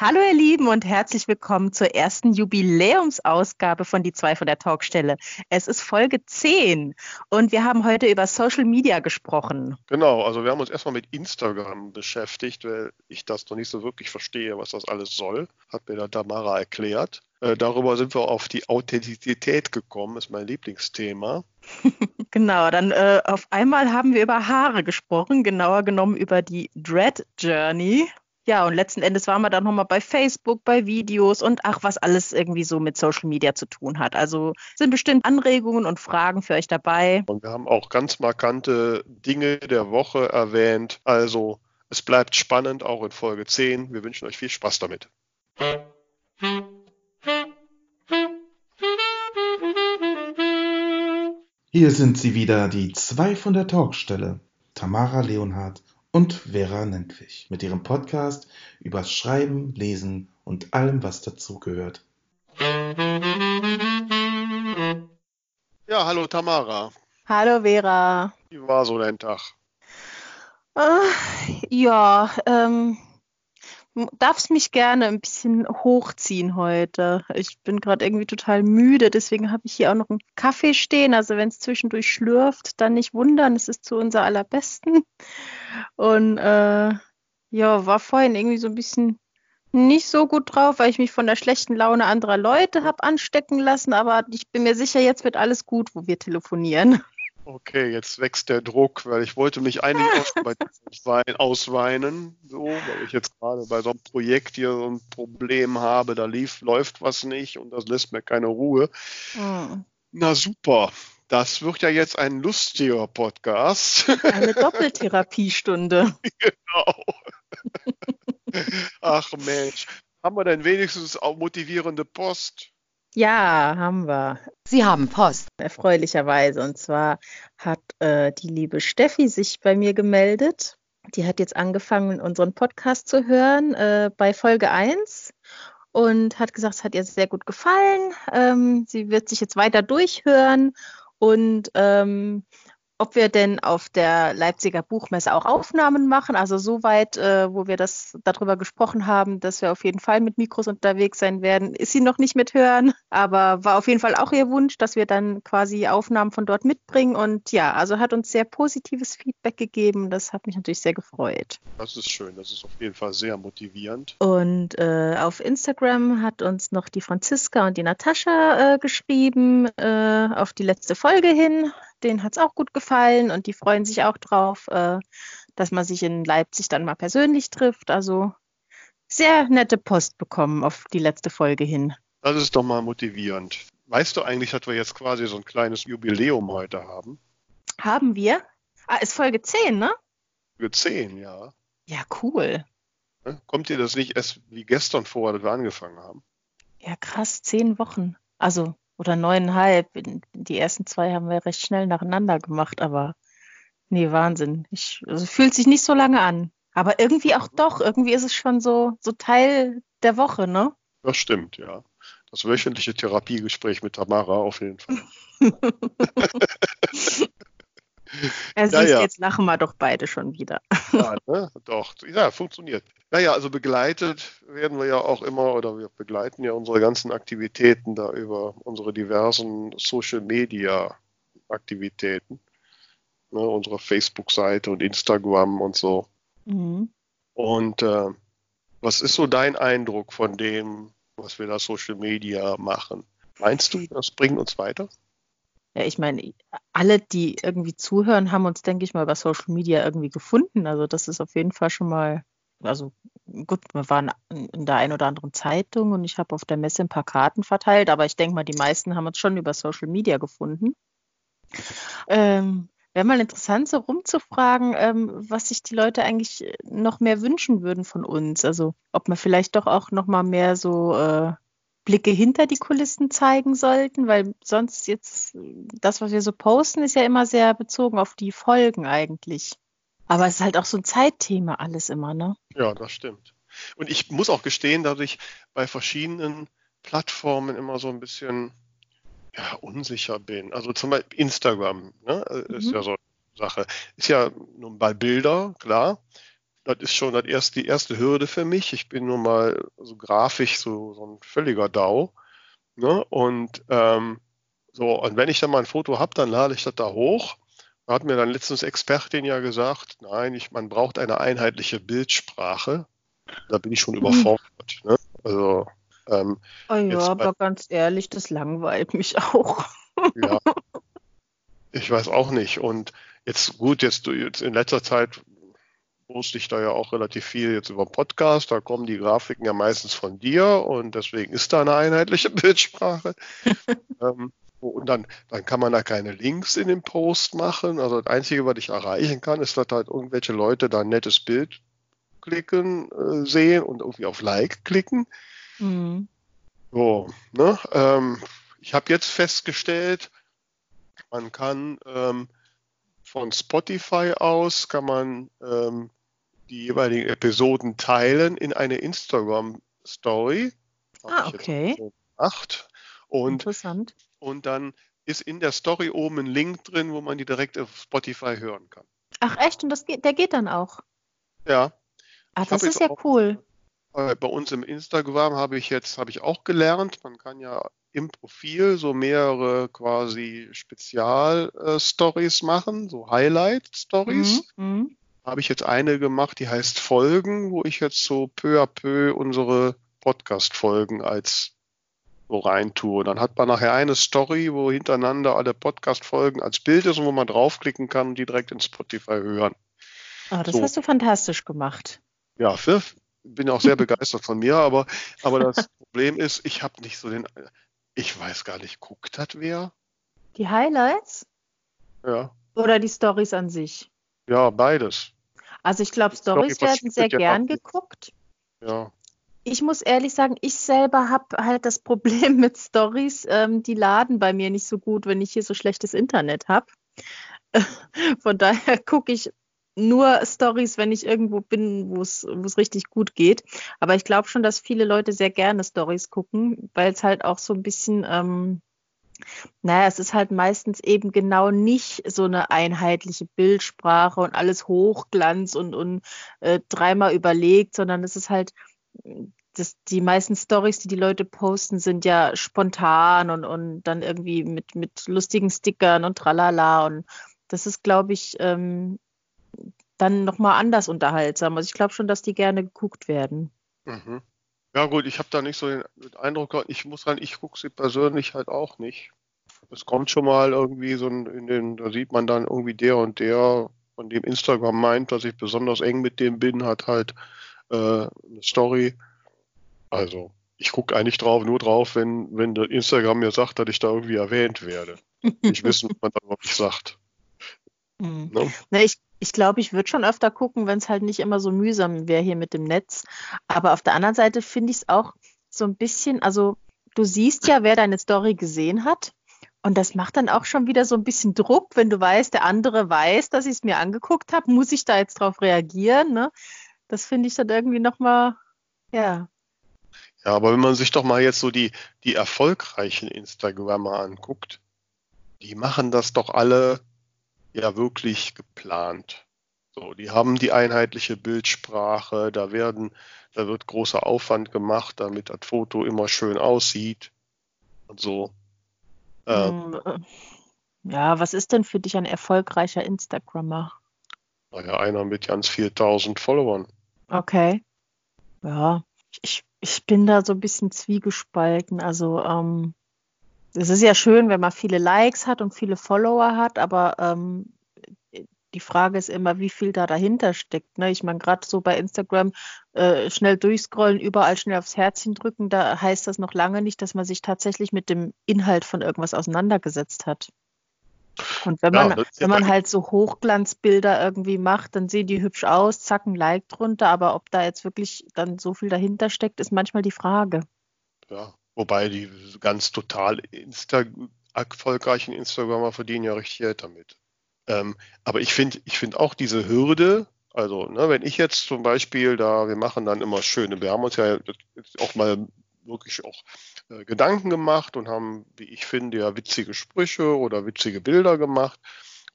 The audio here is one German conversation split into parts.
Hallo ihr Lieben und herzlich willkommen zur ersten Jubiläumsausgabe von Die zwei von der Talkstelle. Es ist Folge 10 und wir haben heute über Social Media gesprochen. Genau, also wir haben uns erstmal mit Instagram beschäftigt, weil ich das noch nicht so wirklich verstehe, was das alles soll. Hat mir da Tamara erklärt. Äh, darüber sind wir auf die Authentizität gekommen, ist mein Lieblingsthema. genau, dann äh, auf einmal haben wir über Haare gesprochen, genauer genommen über die Dread Journey. Ja, und letzten Endes waren wir dann nochmal bei Facebook, bei Videos und ach, was alles irgendwie so mit Social Media zu tun hat. Also sind bestimmt Anregungen und Fragen für euch dabei. Und wir haben auch ganz markante Dinge der Woche erwähnt. Also es bleibt spannend, auch in Folge 10. Wir wünschen euch viel Spaß damit. Hier sind sie wieder, die zwei von der Talkstelle. Tamara Leonhardt und Vera Nentwich mit ihrem Podcast über Schreiben, Lesen und allem, was dazugehört. Ja, hallo Tamara. Hallo Vera. Wie war so dein Tag? Äh, ja, ähm, darfst mich gerne ein bisschen hochziehen heute. Ich bin gerade irgendwie total müde, deswegen habe ich hier auch noch einen Kaffee stehen. Also wenn es zwischendurch schlürft, dann nicht wundern, es ist zu unser allerbesten. Und äh, ja, war vorhin irgendwie so ein bisschen nicht so gut drauf, weil ich mich von der schlechten Laune anderer Leute habe anstecken lassen. Aber ich bin mir sicher, jetzt wird alles gut, wo wir telefonieren. Okay, jetzt wächst der Druck, weil ich wollte mich eigentlich auch bei Wein ausweinen, so, weil ich jetzt gerade bei so einem Projekt hier so ein Problem habe, da lief, läuft was nicht und das lässt mir keine Ruhe. Mhm. Na super, das wird ja jetzt ein lustiger Podcast. Eine Doppeltherapiestunde. genau. Ach Mensch, haben wir denn wenigstens auch motivierende Post? Ja, haben wir. Sie haben Post. Erfreulicherweise. Und zwar hat äh, die liebe Steffi sich bei mir gemeldet. Die hat jetzt angefangen, unseren Podcast zu hören äh, bei Folge 1 und hat gesagt, es hat ihr sehr gut gefallen. Ähm, sie wird sich jetzt weiter durchhören und ähm, ob wir denn auf der Leipziger Buchmesse auch Aufnahmen machen. Also soweit, äh, wo wir das darüber gesprochen haben, dass wir auf jeden Fall mit Mikros unterwegs sein werden, ist sie noch nicht mithören, aber war auf jeden Fall auch ihr Wunsch, dass wir dann quasi Aufnahmen von dort mitbringen. Und ja, also hat uns sehr positives Feedback gegeben. Das hat mich natürlich sehr gefreut. Das ist schön, das ist auf jeden Fall sehr motivierend. Und äh, auf Instagram hat uns noch die Franziska und die Natascha äh, geschrieben, äh, auf die letzte Folge hin denen hat es auch gut gefallen und die freuen sich auch drauf, äh, dass man sich in Leipzig dann mal persönlich trifft. Also sehr nette Post bekommen auf die letzte Folge hin. Das ist doch mal motivierend. Weißt du eigentlich, dass wir jetzt quasi so ein kleines Jubiläum heute haben? Haben wir? Ah, ist Folge 10, ne? Folge 10, ja. Ja, cool. Kommt dir das nicht erst wie gestern vor, dass wir angefangen haben? Ja, krass, zehn Wochen. Also oder neuneinhalb. Die ersten zwei haben wir recht schnell nacheinander gemacht, aber nee, Wahnsinn. Ich, also fühlt sich nicht so lange an. Aber irgendwie auch doch, irgendwie ist es schon so, so Teil der Woche, ne? Das stimmt, ja. Das wöchentliche Therapiegespräch mit Tamara auf jeden Fall. Ja, siehst, ja, ja. jetzt lachen wir doch beide schon wieder. Ja, ne? doch. Ja, funktioniert. Naja, also begleitet werden wir ja auch immer oder wir begleiten ja unsere ganzen Aktivitäten da über unsere diversen Social Media Aktivitäten. Ne, unsere Facebook-Seite und Instagram und so. Mhm. Und äh, was ist so dein Eindruck von dem, was wir da Social Media machen? Meinst du, das bringt uns weiter? Ja, ich meine, alle, die irgendwie zuhören, haben uns, denke ich mal, über Social Media irgendwie gefunden. Also das ist auf jeden Fall schon mal, also gut, wir waren in der einen oder anderen Zeitung und ich habe auf der Messe ein paar Karten verteilt, aber ich denke mal, die meisten haben uns schon über Social Media gefunden. Ähm, Wäre mal interessant, so rumzufragen, ähm, was sich die Leute eigentlich noch mehr wünschen würden von uns. Also ob man vielleicht doch auch noch mal mehr so äh, Blicke hinter die Kulissen zeigen sollten, weil sonst jetzt das, was wir so posten, ist ja immer sehr bezogen auf die Folgen eigentlich. Aber es ist halt auch so ein Zeitthema alles immer, ne? Ja, das stimmt. Und ich muss auch gestehen, dass ich bei verschiedenen Plattformen immer so ein bisschen ja, unsicher bin. Also zum Beispiel Instagram, ne, ist mhm. ja so eine Sache. Ist ja nun bei Bilder, klar. das ist schon das erste, die erste Hürde für mich. Ich bin nun mal so grafisch so, so ein völliger DAO. Ne? Und ähm, so, und wenn ich dann mal ein Foto habe, dann lade ich das da hoch. Hat mir dann letztens Expertin ja gesagt, nein, ich, man braucht eine einheitliche Bildsprache. Da bin ich schon hm. überfordert. Ne? Also, ähm, oh ja, aber ganz ehrlich, das langweilt mich auch. ja. Ich weiß auch nicht. Und jetzt gut, jetzt, jetzt in letzter Zeit poste ich da ja auch relativ viel jetzt über Podcast. Da kommen die Grafiken ja meistens von dir und deswegen ist da eine einheitliche Bildsprache. ähm, und dann, dann kann man da keine Links in den Post machen. Also das Einzige, was ich erreichen kann, ist, dass halt irgendwelche Leute da ein nettes Bild klicken, äh, sehen und irgendwie auf Like klicken. Mhm. So, ne? Ähm, ich habe jetzt festgestellt, man kann ähm, von Spotify aus kann man ähm, die jeweiligen Episoden teilen in eine Instagram Story. Ah, okay. Gemacht. Und, Interessant. Und dann ist in der Story oben ein Link drin, wo man die direkt auf Spotify hören kann. Ach echt? Und das geht, der geht dann auch? Ja. Ah, das ist ja auch, cool. Äh, bei uns im Instagram habe ich jetzt habe ich auch gelernt, man kann ja im Profil so mehrere quasi Spezial-Stories machen, so Highlight-Stories. Mhm, mhm habe ich jetzt eine gemacht, die heißt Folgen, wo ich jetzt so peu à peu unsere Podcast-Folgen als so rein tue. Dann hat man nachher eine Story, wo hintereinander alle Podcast-Folgen als Bild ist und wo man draufklicken kann und die direkt in Spotify hören. Oh, das so. hast du fantastisch gemacht. Ja, für, bin auch sehr begeistert von mir, aber, aber das Problem ist, ich habe nicht so den, ich weiß gar nicht, guckt das wer? Die Highlights? Ja. Oder die Stories an sich? Ja, beides. Also ich glaube, Stories werden sehr gern geguckt. Ja. Ich muss ehrlich sagen, ich selber habe halt das Problem mit Stories. Ähm, die laden bei mir nicht so gut, wenn ich hier so schlechtes Internet habe. Von daher gucke ich nur Stories, wenn ich irgendwo bin, wo es richtig gut geht. Aber ich glaube schon, dass viele Leute sehr gerne Stories gucken, weil es halt auch so ein bisschen ähm, naja, es ist halt meistens eben genau nicht so eine einheitliche Bildsprache und alles Hochglanz und, und äh, dreimal überlegt, sondern es ist halt, das, die meisten Stories, die die Leute posten, sind ja spontan und, und dann irgendwie mit, mit lustigen Stickern und tralala. Und das ist, glaube ich, ähm, dann nochmal anders unterhaltsam. Also ich glaube schon, dass die gerne geguckt werden. Mhm. Ja gut, ich habe da nicht so den Eindruck, ich muss sagen, ich gucke sie persönlich halt auch nicht. Es kommt schon mal irgendwie so in den, da sieht man dann irgendwie der und der, von dem Instagram meint, dass ich besonders eng mit dem bin, hat halt äh, eine Story. Also ich gucke eigentlich drauf, nur drauf, wenn, wenn der Instagram mir sagt, dass ich da irgendwie erwähnt werde. Ich wissen, was man dann wirklich sagt. Mhm. Ne? Na, ich ich glaube, ich würde schon öfter gucken, wenn es halt nicht immer so mühsam wäre hier mit dem Netz. Aber auf der anderen Seite finde ich es auch so ein bisschen, also du siehst ja, wer deine Story gesehen hat. Und das macht dann auch schon wieder so ein bisschen Druck, wenn du weißt, der andere weiß, dass ich es mir angeguckt habe, muss ich da jetzt drauf reagieren? Ne? Das finde ich dann irgendwie nochmal, ja. Ja, aber wenn man sich doch mal jetzt so die, die erfolgreichen Instagrammer anguckt, die machen das doch alle ja wirklich geplant. So, die haben die einheitliche Bildsprache, da werden, da wird großer Aufwand gemacht, damit das Foto immer schön aussieht und so. Ähm, hm, ja, was ist denn für dich ein erfolgreicher Instagrammer? Naja, einer mit ganz 4000 Followern. Okay. Ja, ich, ich bin da so ein bisschen zwiegespalten. Also, ähm, es ist ja schön, wenn man viele Likes hat und viele Follower hat, aber ähm, die Frage ist immer, wie viel da dahinter steckt. Ne? Ich meine, gerade so bei Instagram äh, schnell durchscrollen, überall schnell aufs Herzchen drücken, da heißt das noch lange nicht, dass man sich tatsächlich mit dem Inhalt von irgendwas auseinandergesetzt hat. Und wenn man, ja, wenn man halt so Hochglanzbilder irgendwie macht, dann sehen die hübsch aus, zack, ein Like drunter, aber ob da jetzt wirklich dann so viel dahinter steckt, ist manchmal die Frage. Ja, Wobei die ganz total Insta erfolgreichen Instagramer verdienen ja richtig Geld damit. Ähm, aber ich finde ich finde auch diese Hürde, also ne, wenn ich jetzt zum Beispiel da, wir machen dann immer schöne, wir haben uns ja auch mal wirklich auch äh, Gedanken gemacht und haben, wie ich finde, ja witzige Sprüche oder witzige Bilder gemacht.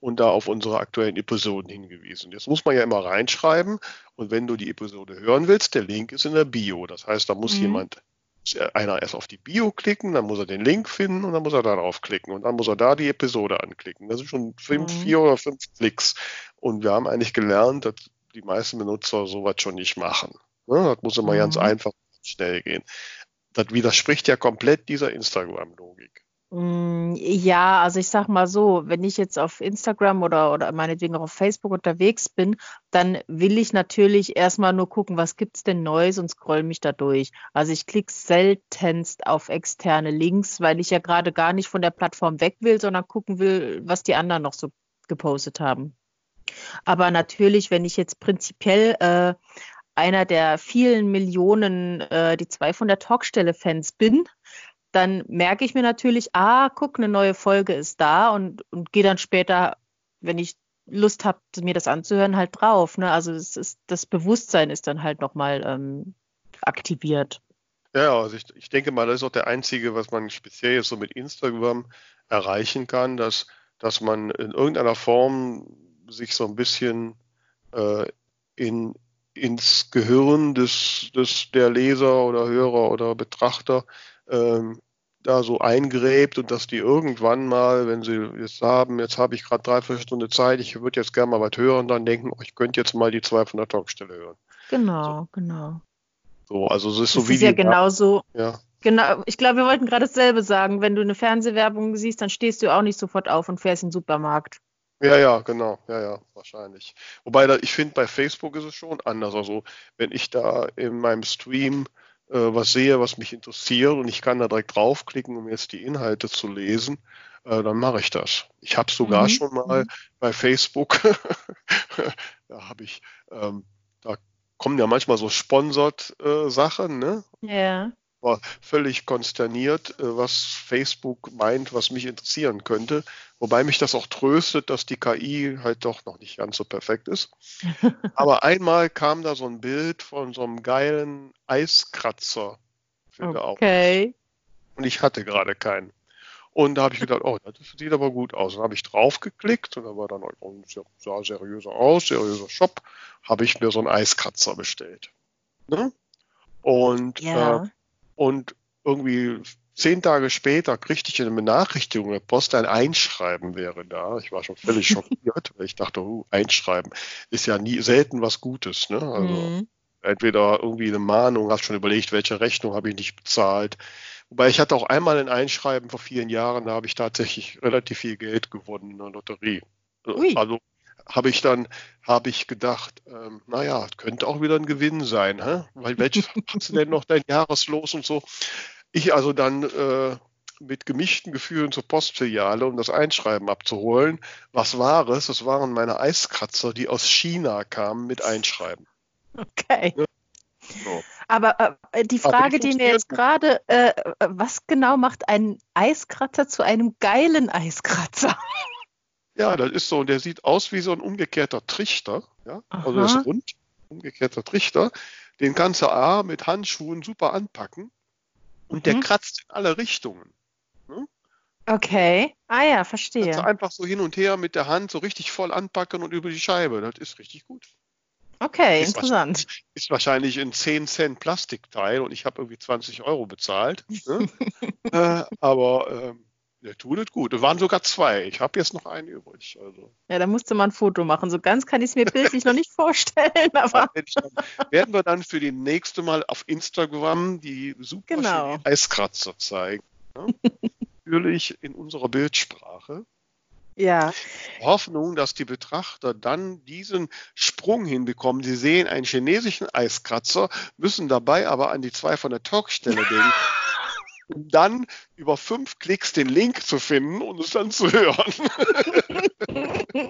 und da auf unsere aktuellen Episoden hingewiesen. Jetzt muss man ja immer reinschreiben und wenn du die Episode hören willst, der Link ist in der Bio. Das heißt, da muss mhm. jemand einer erst auf die Bio klicken, dann muss er den Link finden und dann muss er darauf klicken und dann muss er da die Episode anklicken. Das sind schon fünf, mhm. vier oder fünf Klicks. Und wir haben eigentlich gelernt, dass die meisten Benutzer sowas schon nicht machen. Ne? Das muss immer mhm. ganz einfach schnell gehen. Das widerspricht ja komplett dieser Instagram-Logik. Mm, ja, also ich sag mal so, wenn ich jetzt auf Instagram oder, oder meinetwegen auch auf Facebook unterwegs bin, dann will ich natürlich erstmal nur gucken, was gibt's denn Neues und scroll mich da durch. Also ich klicke seltenst auf externe Links, weil ich ja gerade gar nicht von der Plattform weg will, sondern gucken will, was die anderen noch so gepostet haben. Aber natürlich, wenn ich jetzt prinzipiell äh, einer der vielen Millionen, äh, die zwei von der Talkstelle-Fans bin, dann merke ich mir natürlich, ah, guck, eine neue Folge ist da und, und gehe dann später, wenn ich Lust habe, mir das anzuhören, halt drauf. Ne? Also es ist, das Bewusstsein ist dann halt nochmal ähm, aktiviert. Ja, also ich, ich denke mal, das ist auch der einzige, was man speziell jetzt so mit Instagram erreichen kann, dass, dass man in irgendeiner Form sich so ein bisschen äh, in, ins Gehirn des, des, der Leser oder Hörer oder Betrachter ähm, da so eingräbt und dass die irgendwann mal, wenn sie jetzt haben, jetzt habe ich gerade drei, vier Stunden Zeit, ich würde jetzt gerne mal was hören, dann denken, oh, ich könnte jetzt mal die zwei von der Talkstelle hören. Genau, so. genau. So, also es ist so das wie. Ist ja genauso. Ja. Genau, ich glaube, wir wollten gerade dasselbe sagen. Wenn du eine Fernsehwerbung siehst, dann stehst du auch nicht sofort auf und fährst in den Supermarkt. Ja, ja, genau, ja, ja, wahrscheinlich. Wobei da, ich finde, bei Facebook ist es schon anders. Also wenn ich da in meinem Stream äh, was sehe, was mich interessiert und ich kann da direkt draufklicken, um jetzt die Inhalte zu lesen, äh, dann mache ich das. Ich habe sogar mhm. schon mal mhm. bei Facebook, da habe ich, ähm, da kommen ja manchmal so Sponsored-Sachen, äh, ne? Ja war völlig konsterniert, äh, was Facebook meint, was mich interessieren könnte. Wobei mich das auch tröstet, dass die KI halt doch noch nicht ganz so perfekt ist. Aber einmal kam da so ein Bild von so einem geilen Eiskratzer. Okay. Und ich hatte gerade keinen. Und da habe ich gedacht, oh, das sieht aber gut aus. Dann habe ich draufgeklickt und da war dann auch ein sah seriöser aus, seriöser Shop, habe ich mir so einen Eiskratzer bestellt. Ne? Und ja. äh, und irgendwie zehn Tage später kriegte ich eine Benachrichtigung, der Post ein Einschreiben wäre da. Ich war schon völlig schockiert, weil ich dachte, oh, Einschreiben ist ja nie selten was Gutes. Ne? Also mhm. entweder irgendwie eine Mahnung, hast schon überlegt, welche Rechnung habe ich nicht bezahlt. Wobei ich hatte auch einmal ein Einschreiben vor vielen Jahren, da habe ich tatsächlich relativ viel Geld gewonnen in der Lotterie. Ui. Also habe ich dann habe ich gedacht, ähm, naja, könnte auch wieder ein Gewinn sein, hä? weil welches hast du denn noch dein Jahreslos und so. Ich also dann äh, mit gemischten Gefühlen zur Postfiliale, um das Einschreiben abzuholen. Was war es? Es waren meine Eiskratzer, die aus China kamen mit Einschreiben. Okay. Ja? So. Aber äh, die Frage, die, die mir jetzt gerade, äh, was genau macht ein Eiskratzer zu einem geilen Eiskratzer? Ja, das ist so, der sieht aus wie so ein umgekehrter Trichter. Ja? Also das ist rund, umgekehrter Trichter. Den kannst du A mit Handschuhen super anpacken und mhm. der kratzt in alle Richtungen. Ne? Okay. Ah ja, verstehe. Kannst du einfach so hin und her mit der Hand so richtig voll anpacken und über die Scheibe. Das ist richtig gut. Okay, ist interessant. Wahrscheinlich, ist wahrscheinlich ein 10 Cent Plastikteil und ich habe irgendwie 20 Euro bezahlt. Ne? äh, aber ähm, der tut es gut. Es waren sogar zwei. Ich habe jetzt noch einen übrig. Also. Ja, da musste man ein Foto machen. So ganz kann ich es mir bildlich noch nicht vorstellen. Aber werden wir dann für die nächste Mal auf Instagram die super genau. Eiskratzer zeigen. Ja? Natürlich in unserer Bildsprache. Ja. Hoffnung, dass die Betrachter dann diesen Sprung hinbekommen. Sie sehen einen chinesischen Eiskratzer, müssen dabei aber an die zwei von der Talkstelle denken um dann über fünf Klicks den Link zu finden und es dann zu hören.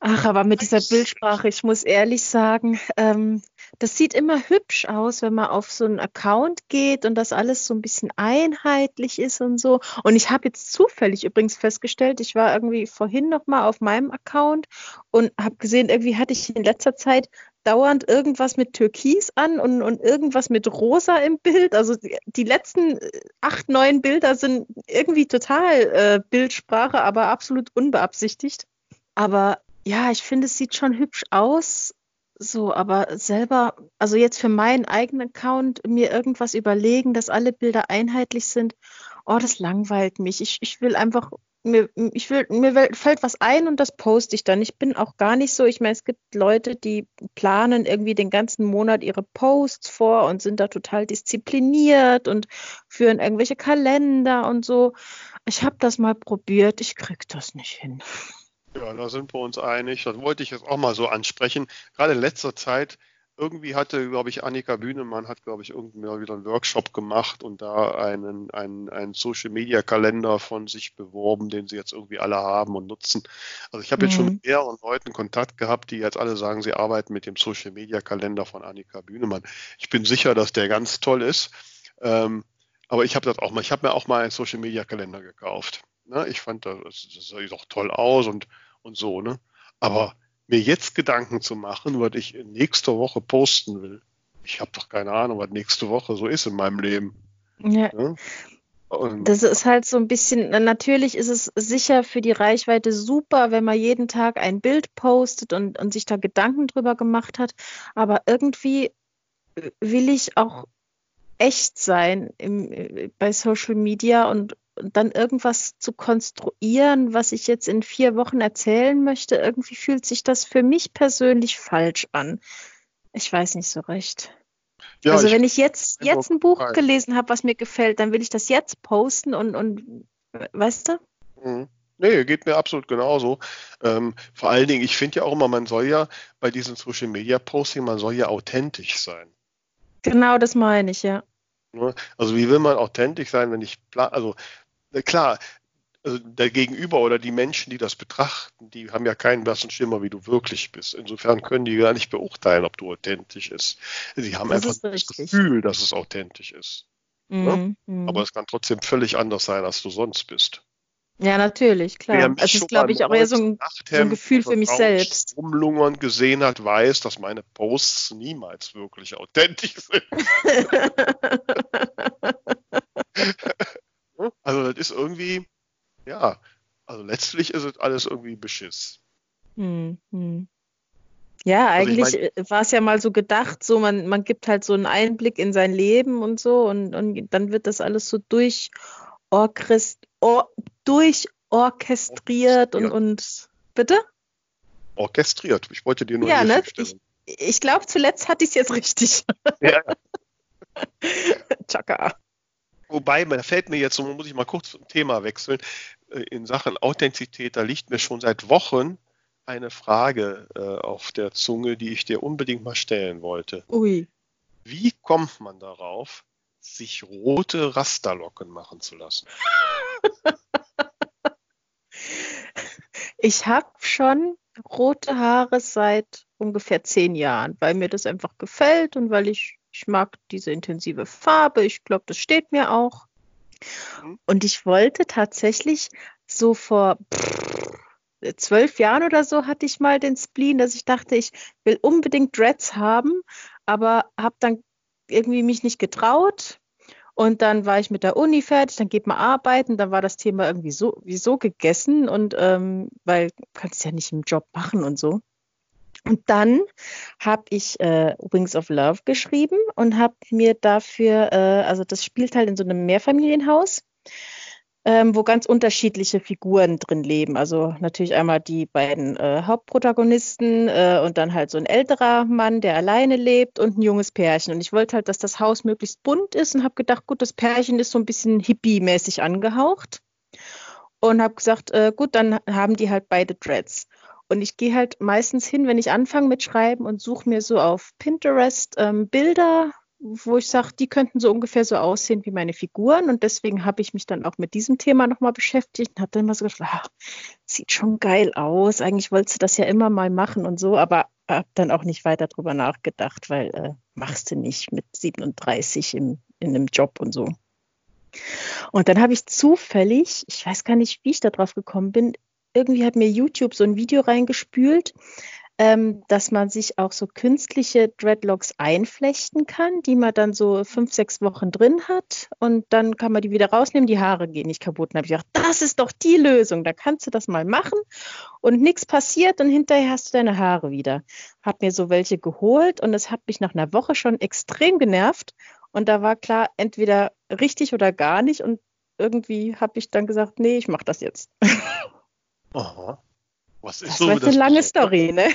Ach, aber mit dieser Bildsprache, ich muss ehrlich sagen, ähm, das sieht immer hübsch aus, wenn man auf so einen Account geht und das alles so ein bisschen einheitlich ist und so. Und ich habe jetzt zufällig übrigens festgestellt, ich war irgendwie vorhin noch mal auf meinem Account und habe gesehen, irgendwie hatte ich in letzter Zeit dauernd irgendwas mit Türkis an und, und irgendwas mit Rosa im Bild. Also die, die letzten äh, acht, neun Bilder sind irgendwie total äh, Bildsprache, aber absolut unbeabsichtigt. Aber ja, ich finde, es sieht schon hübsch aus. So, aber selber, also jetzt für meinen eigenen Account mir irgendwas überlegen, dass alle Bilder einheitlich sind, oh, das langweilt mich. Ich, ich will einfach mir, ich will, mir fällt was ein und das poste ich dann. Ich bin auch gar nicht so, ich meine, es gibt Leute, die planen irgendwie den ganzen Monat ihre Posts vor und sind da total diszipliniert und führen irgendwelche Kalender und so. Ich habe das mal probiert, ich krieg das nicht hin. Ja, da sind wir uns einig. Das wollte ich jetzt auch mal so ansprechen. Gerade in letzter Zeit irgendwie hatte, glaube ich, Annika Bühnemann hat, glaube ich, irgendwann wieder einen Workshop gemacht und da einen, einen, einen Social Media Kalender von sich beworben, den sie jetzt irgendwie alle haben und nutzen. Also ich habe mhm. jetzt schon mhm. mit mehreren Leuten Kontakt gehabt, die jetzt alle sagen, sie arbeiten mit dem Social Media Kalender von Annika Bühnemann. Ich bin sicher, dass der ganz toll ist. Ähm, aber ich habe das auch mal, ich habe mir auch mal einen Social Media Kalender gekauft. Ne? Ich fand das, das sieht auch toll aus und, und so, ne? Aber mir jetzt Gedanken zu machen, was ich nächste Woche posten will. Ich habe doch keine Ahnung, was nächste Woche so ist in meinem Leben. Ja. ja? das ist halt so ein bisschen, natürlich ist es sicher für die Reichweite super, wenn man jeden Tag ein Bild postet und, und sich da Gedanken drüber gemacht hat. Aber irgendwie will ich auch echt sein im, bei Social Media und dann irgendwas zu konstruieren, was ich jetzt in vier Wochen erzählen möchte, irgendwie fühlt sich das für mich persönlich falsch an. Ich weiß nicht so recht. Ja, also ich wenn ich jetzt, jetzt ein Buch gelesen habe, was mir gefällt, dann will ich das jetzt posten und, und weißt du? Mhm. Nee, geht mir absolut genauso. Ähm, vor allen Dingen, ich finde ja auch immer, man soll ja bei diesen Social Media Posting, man soll ja authentisch sein. Genau, das meine ich, ja. Ne? Also wie will man authentisch sein, wenn ich, also klar, also der Gegenüber oder die Menschen, die das betrachten, die haben ja keinen blassen Schimmer, wie du wirklich bist. Insofern können die gar nicht beurteilen, ob du authentisch ist. Sie haben das einfach das Gefühl, dass es authentisch ist. Mhm. Ne? Mhm. Aber es kann trotzdem völlig anders sein, als du sonst bist. Ja, natürlich, klar. Es ist, glaube ich, auch eher so ein, so ein Gefühl für mich selbst. Rumlungern gesehen hat, weiß, dass meine Posts niemals wirklich authentisch sind. Also das ist irgendwie, ja, also letztlich ist es alles irgendwie Beschiss. Hm, hm. Ja, also eigentlich ich mein, war es ja mal so gedacht, so man, man gibt halt so einen Einblick in sein Leben und so und, und dann wird das alles so durch orchest, or, durchorchestriert und, und bitte? Orchestriert. Ich wollte dir nur ja, ne? Ich, ich glaube, zuletzt hatte ich es jetzt richtig. Ja. Chaka. Wobei, da fällt mir jetzt, so muss ich mal kurz zum Thema wechseln, äh, in Sachen Authentizität, da liegt mir schon seit Wochen eine Frage äh, auf der Zunge, die ich dir unbedingt mal stellen wollte. Ui. Wie kommt man darauf, sich rote Rasterlocken machen zu lassen? ich habe schon rote Haare seit ungefähr zehn Jahren, weil mir das einfach gefällt und weil ich ich mag diese intensive Farbe. Ich glaube, das steht mir auch. Mhm. Und ich wollte tatsächlich so vor zwölf Jahren oder so hatte ich mal den Spleen, dass ich dachte, ich will unbedingt Dreads haben, aber habe dann irgendwie mich nicht getraut. Und dann war ich mit der Uni fertig, dann geht man arbeiten, dann war das Thema irgendwie so, wieso gegessen und ähm, weil du kannst ja nicht im Job machen und so. Und dann habe ich äh, Wings of Love geschrieben und habe mir dafür, äh, also das spielt halt in so einem Mehrfamilienhaus, ähm, wo ganz unterschiedliche Figuren drin leben. Also natürlich einmal die beiden äh, Hauptprotagonisten äh, und dann halt so ein älterer Mann, der alleine lebt und ein junges Pärchen. Und ich wollte halt, dass das Haus möglichst bunt ist und habe gedacht, gut, das Pärchen ist so ein bisschen hippie-mäßig angehaucht. Und habe gesagt, äh, gut, dann haben die halt beide Dreads. Und ich gehe halt meistens hin, wenn ich anfange mit Schreiben und suche mir so auf Pinterest ähm, Bilder, wo ich sage, die könnten so ungefähr so aussehen wie meine Figuren. Und deswegen habe ich mich dann auch mit diesem Thema nochmal beschäftigt und habe dann immer so gedacht, ah, sieht schon geil aus. Eigentlich wolltest du das ja immer mal machen und so, aber habe dann auch nicht weiter drüber nachgedacht, weil äh, machst du nicht mit 37 im, in einem Job und so. Und dann habe ich zufällig, ich weiß gar nicht, wie ich da drauf gekommen bin, irgendwie hat mir YouTube so ein Video reingespült. ähm, dass man sich auch so künstliche Dreadlocks einflechten kann, die man dann so fünf, sechs Wochen drin hat und dann kann man die wieder rausnehmen, die Haare gehen nicht kaputt. Und habe ich gedacht, das ist doch die Lösung, da kannst du das mal machen und nichts passiert und hinterher hast du deine Haare wieder. Hab mir so welche geholt und es hat mich nach einer Woche schon extrem genervt und da war klar, entweder richtig oder gar nicht und irgendwie habe ich dann gesagt, nee, ich mache das jetzt. Aha. Was ist das so war das eine lange? Story, ne?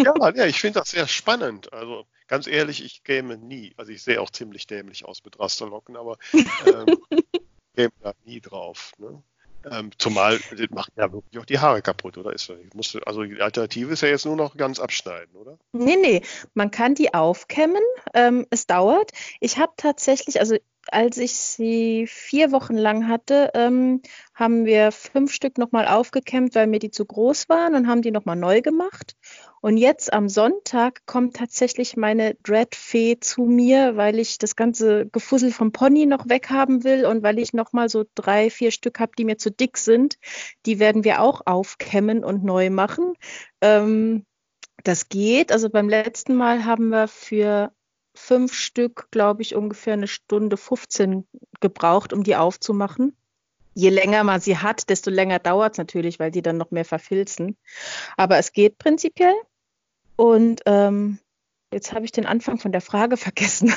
Ja, ja, ich finde das sehr spannend. Also ganz ehrlich, ich käme nie, also ich sehe auch ziemlich dämlich aus mit Rasterlocken, aber ähm, käme da nie drauf. Ne? Ähm, zumal das macht ja wirklich auch die Haare kaputt, oder? Ist, ich muss, also die Alternative ist ja jetzt nur noch ganz abschneiden, oder? Nee, nee, man kann die aufkämmen. Ähm, es dauert. Ich habe tatsächlich, also als ich sie vier Wochen lang hatte, ähm, haben wir fünf Stück nochmal aufgekämmt, weil mir die zu groß waren und haben die nochmal neu gemacht. Und jetzt am Sonntag kommt tatsächlich meine Dreadfee zu mir, weil ich das ganze Gefussel vom Pony noch weghaben will und weil ich nochmal so drei, vier Stück habe, die mir zu dick sind. Die werden wir auch aufkämmen und neu machen. Ähm, das geht. Also beim letzten Mal haben wir für fünf Stück, glaube ich, ungefähr eine Stunde 15 gebraucht, um die aufzumachen. Je länger man sie hat, desto länger dauert es natürlich, weil die dann noch mehr verfilzen. Aber es geht prinzipiell. Und ähm, jetzt habe ich den Anfang von der Frage vergessen.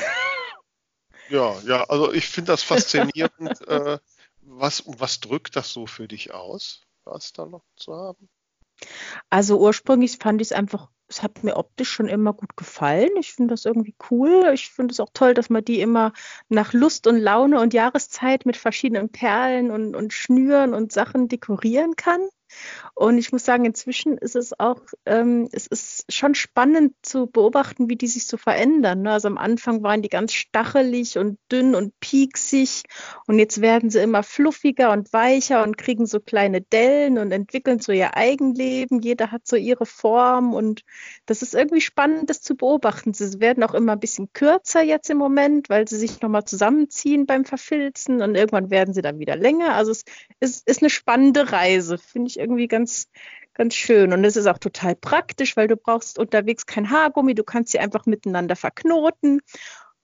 Ja, ja, also ich finde das faszinierend. äh, was, was drückt das so für dich aus, Rasterlock zu haben? Also ursprünglich fand ich es einfach, es hat mir optisch schon immer gut gefallen. Ich finde das irgendwie cool. Ich finde es auch toll, dass man die immer nach Lust und Laune und Jahreszeit mit verschiedenen Perlen und, und Schnüren und Sachen dekorieren kann. Und ich muss sagen, inzwischen ist es auch, ähm, es ist schon spannend zu beobachten, wie die sich so verändern. Ne? Also am Anfang waren die ganz stachelig und dünn und pieksig und jetzt werden sie immer fluffiger und weicher und kriegen so kleine Dellen und entwickeln so ihr Eigenleben. Jeder hat so ihre Form und das ist irgendwie spannend, das zu beobachten. Sie werden auch immer ein bisschen kürzer jetzt im Moment, weil sie sich nochmal zusammenziehen beim Verfilzen und irgendwann werden sie dann wieder länger. Also es ist, ist eine spannende Reise, finde ich irgendwie ganz, ganz schön. Und es ist auch total praktisch, weil du brauchst unterwegs kein Haargummi, du kannst sie einfach miteinander verknoten.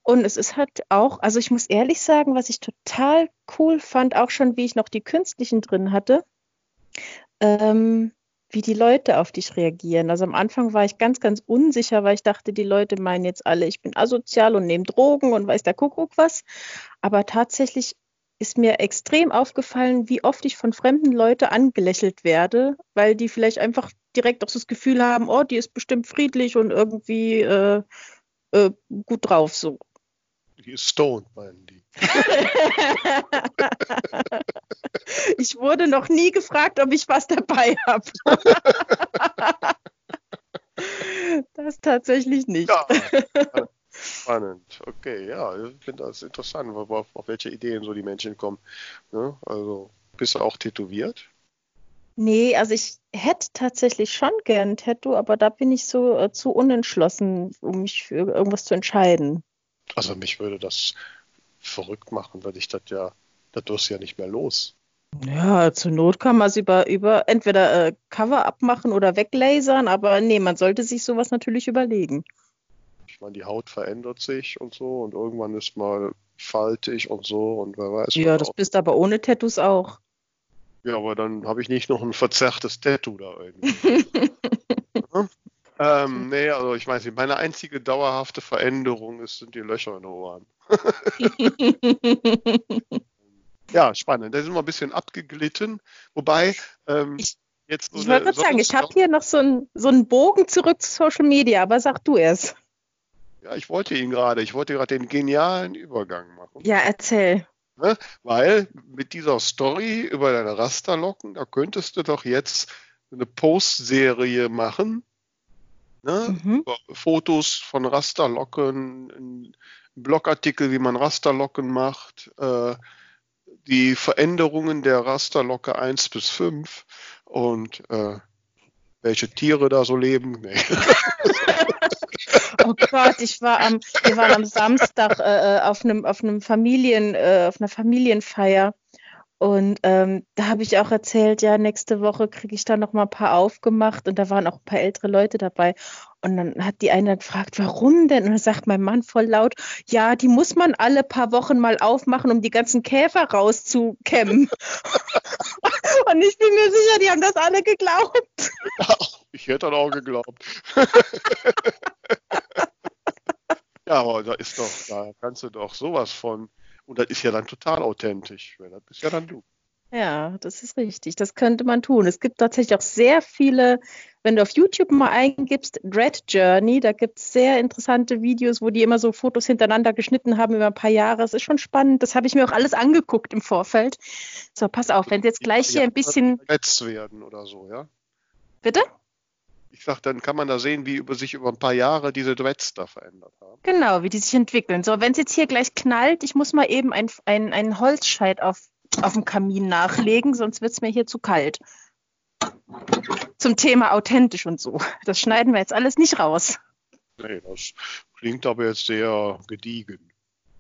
Und es ist halt auch, also ich muss ehrlich sagen, was ich total cool fand, auch schon wie ich noch die künstlichen drin hatte, ähm, wie die Leute auf dich reagieren. Also am Anfang war ich ganz, ganz unsicher, weil ich dachte, die Leute meinen jetzt alle, ich bin asozial und nehme Drogen und weiß der Kuckuck was. Aber tatsächlich ist mir extrem aufgefallen, wie oft ich von fremden Leuten angelächelt werde, weil die vielleicht einfach direkt auch das Gefühl haben, oh, die ist bestimmt friedlich und irgendwie äh, äh, gut drauf so. Die ist stoned, meinen die. ich wurde noch nie gefragt, ob ich was dabei habe. das tatsächlich nicht. Ja, spannend. Okay, ja, ich finde das interessant, auf, auf welche Ideen so die Menschen kommen. Ne? Also, bist du auch tätowiert? Nee, also ich hätte tatsächlich schon gern ein Tattoo, aber da bin ich so äh, zu unentschlossen, um mich für irgendwas zu entscheiden. Also mich würde das verrückt machen, weil ich das ja, das wirst du ja nicht mehr los. Ja, zur Not kann man es über, über entweder äh, Cover abmachen oder weglasern, aber nee, man sollte sich sowas natürlich überlegen. Ich meine, die Haut verändert sich und so und irgendwann ist mal faltig und so und wer weiß. Ja, das auch. bist aber ohne Tattoos auch. Ja, aber dann habe ich nicht noch ein verzerrtes Tattoo da irgendwie. Mhm. ähm, nee, also ich weiß nicht, meine einzige dauerhafte Veränderung ist, sind die Löcher in den Ohren. Ja, spannend. Da sind wir ein bisschen abgeglitten. Wobei, ähm, Ich- jetzt so Ich wollte gerade sagen, ich habe hier noch so einen so einen Bogen zurück zu Social Media, aber sag du es. Ja, ich wollte ihn gerade, ich wollte gerade den genialen Übergang machen. Ja, erzähl. Weil mit dieser Story über deine Rasterlocken, da könntest du doch jetzt eine Postserie machen. Ne? Mhm. Fotos von Rasterlocken, ein Blogartikel, wie man Rasterlocken macht, äh, die Veränderungen der Rasterlocke 1 bis 5 und äh, welche Tiere da so leben. Nee. Oh Gott, ich war am, wir waren am Samstag äh, auf einem auf einem Familien, äh, auf einer Familienfeier Und ähm, da habe ich auch erzählt, ja, nächste Woche kriege ich da noch mal ein paar aufgemacht und da waren auch ein paar ältere Leute dabei. Und dann hat die eine gefragt, warum denn? Und dann sagt mein Mann voll laut, ja, die muss man alle paar Wochen mal aufmachen, um die ganzen Käfer rauszukämmen. und ich bin mir sicher, die haben das alle geglaubt. Ich hätte dann auch geglaubt. ja, aber da ist doch, da kannst du doch sowas von und das ist ja dann total authentisch. Das bist ja dann du. Ja, das ist richtig. Das könnte man tun. Es gibt tatsächlich auch sehr viele, wenn du auf YouTube mal eingibst, Dread Journey, da gibt es sehr interessante Videos, wo die immer so Fotos hintereinander geschnitten haben über ein paar Jahre. Das ist schon spannend. Das habe ich mir auch alles angeguckt im Vorfeld. So, pass auf, wenn jetzt gleich hier ein bisschen. werden oder so, ja? Bitte? ich sag, dann kann man da sehen, wie über sich über ein paar Jahre diese Dreads da verändert haben. Genau, wie die sich entwickeln. So, wenn es jetzt hier gleich knallt, ich muss mal eben einen ein Holzscheit auf, auf dem Kamin nachlegen, sonst wird es mir hier zu kalt. Zum Thema authentisch und so. Das schneiden wir jetzt alles nicht raus. Nee, das klingt aber jetzt sehr gediegen.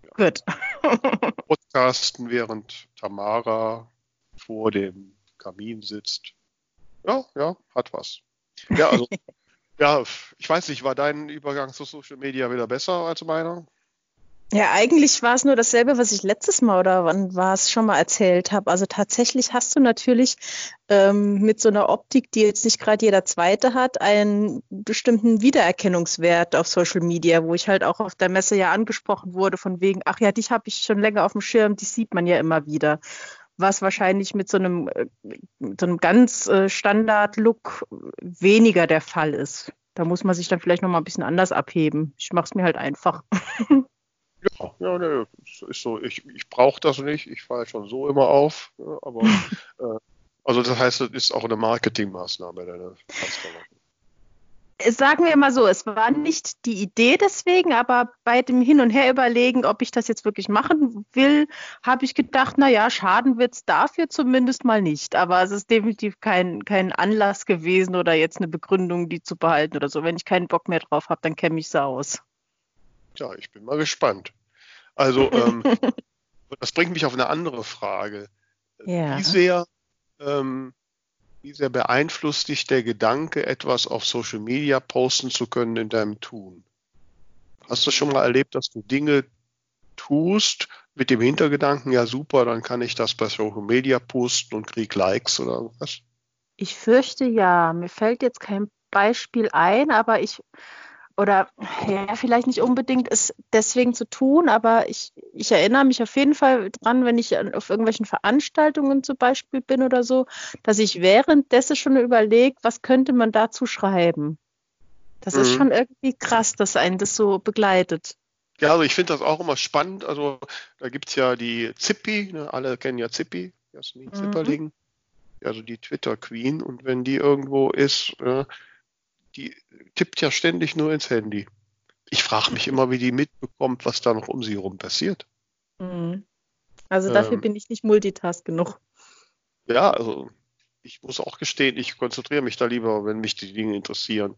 Ja. Gut. Podcasten, während Tamara vor dem Kamin sitzt. Ja, ja, hat was. Ja, also, ja, ich weiß nicht, war dein Übergang zu Social Media wieder besser als meiner? Ja, eigentlich war es nur dasselbe, was ich letztes Mal oder wann war es schon mal erzählt habe. Also tatsächlich hast du natürlich ähm, mit so einer Optik, die jetzt nicht gerade jeder Zweite hat, einen bestimmten Wiedererkennungswert auf Social Media, wo ich halt auch auf der Messe ja angesprochen wurde, von wegen, ach ja, dich habe ich schon länger auf dem Schirm, die sieht man ja immer wieder was wahrscheinlich mit so einem, äh, so einem ganz äh, Standard-Look weniger der Fall ist. Da muss man sich dann vielleicht nochmal ein bisschen anders abheben. Ich mache es mir halt einfach. Ja, ja, ne, ist so. Ich, ich brauche das nicht. Ich falle schon so immer auf. Ja, ne, aber äh, also das heißt, das ist auch eine Marketingmaßnahme. Eine sagen wir mal so, es war nicht die Idee deswegen, aber bei dem Hin und Her überlegen, ob ich das jetzt wirklich machen will, habe ich gedacht, naja, schaden wird es dafür zumindest mal nicht. Aber es ist definitiv kein, kein Anlass gewesen oder jetzt eine Begründung, die zu behalten oder so. Wenn ich keinen Bock mehr drauf habe, dann kenne ich es aus. Ja, ich bin mal gespannt. Also, ähm, das bringt mich auf eine andere Frage. Ja. Wie sehr ähm, wie sehr beeinflusst dich der Gedanke, etwas auf Social Media posten zu können in deinem Tun? Hast du schon mal erlebt, dass du Dinge tust mit dem Hintergedanken, ja super, dann kann ich das bei Social Media posten und krieg Likes oder was? Ich fürchte ja. Mir fällt jetzt kein Beispiel ein, aber ich oder ja, vielleicht nicht unbedingt es deswegen zu tun, aber ich, ich erinnere mich auf jeden Fall dran, wenn ich auf irgendwelchen Veranstaltungen zum Beispiel bin oder so, dass ich währenddessen schon überlege, was könnte man dazu schreiben. Das mhm. ist schon irgendwie krass, dass einen das so begleitet. Ja, also ich finde das auch immer spannend. Also da gibt es ja die Zippi, ne? alle kennen ja Zippi, Jasmin mhm. Zipperling, also die Twitter Queen. Und wenn die irgendwo ist, äh, die tippt ja ständig nur ins Handy. Ich frage mich immer, wie die mitbekommt, was da noch um sie herum passiert. Mhm. Also dafür ähm, bin ich nicht multitask genug. Ja, also ich muss auch gestehen, ich konzentriere mich da lieber, wenn mich die Dinge interessieren.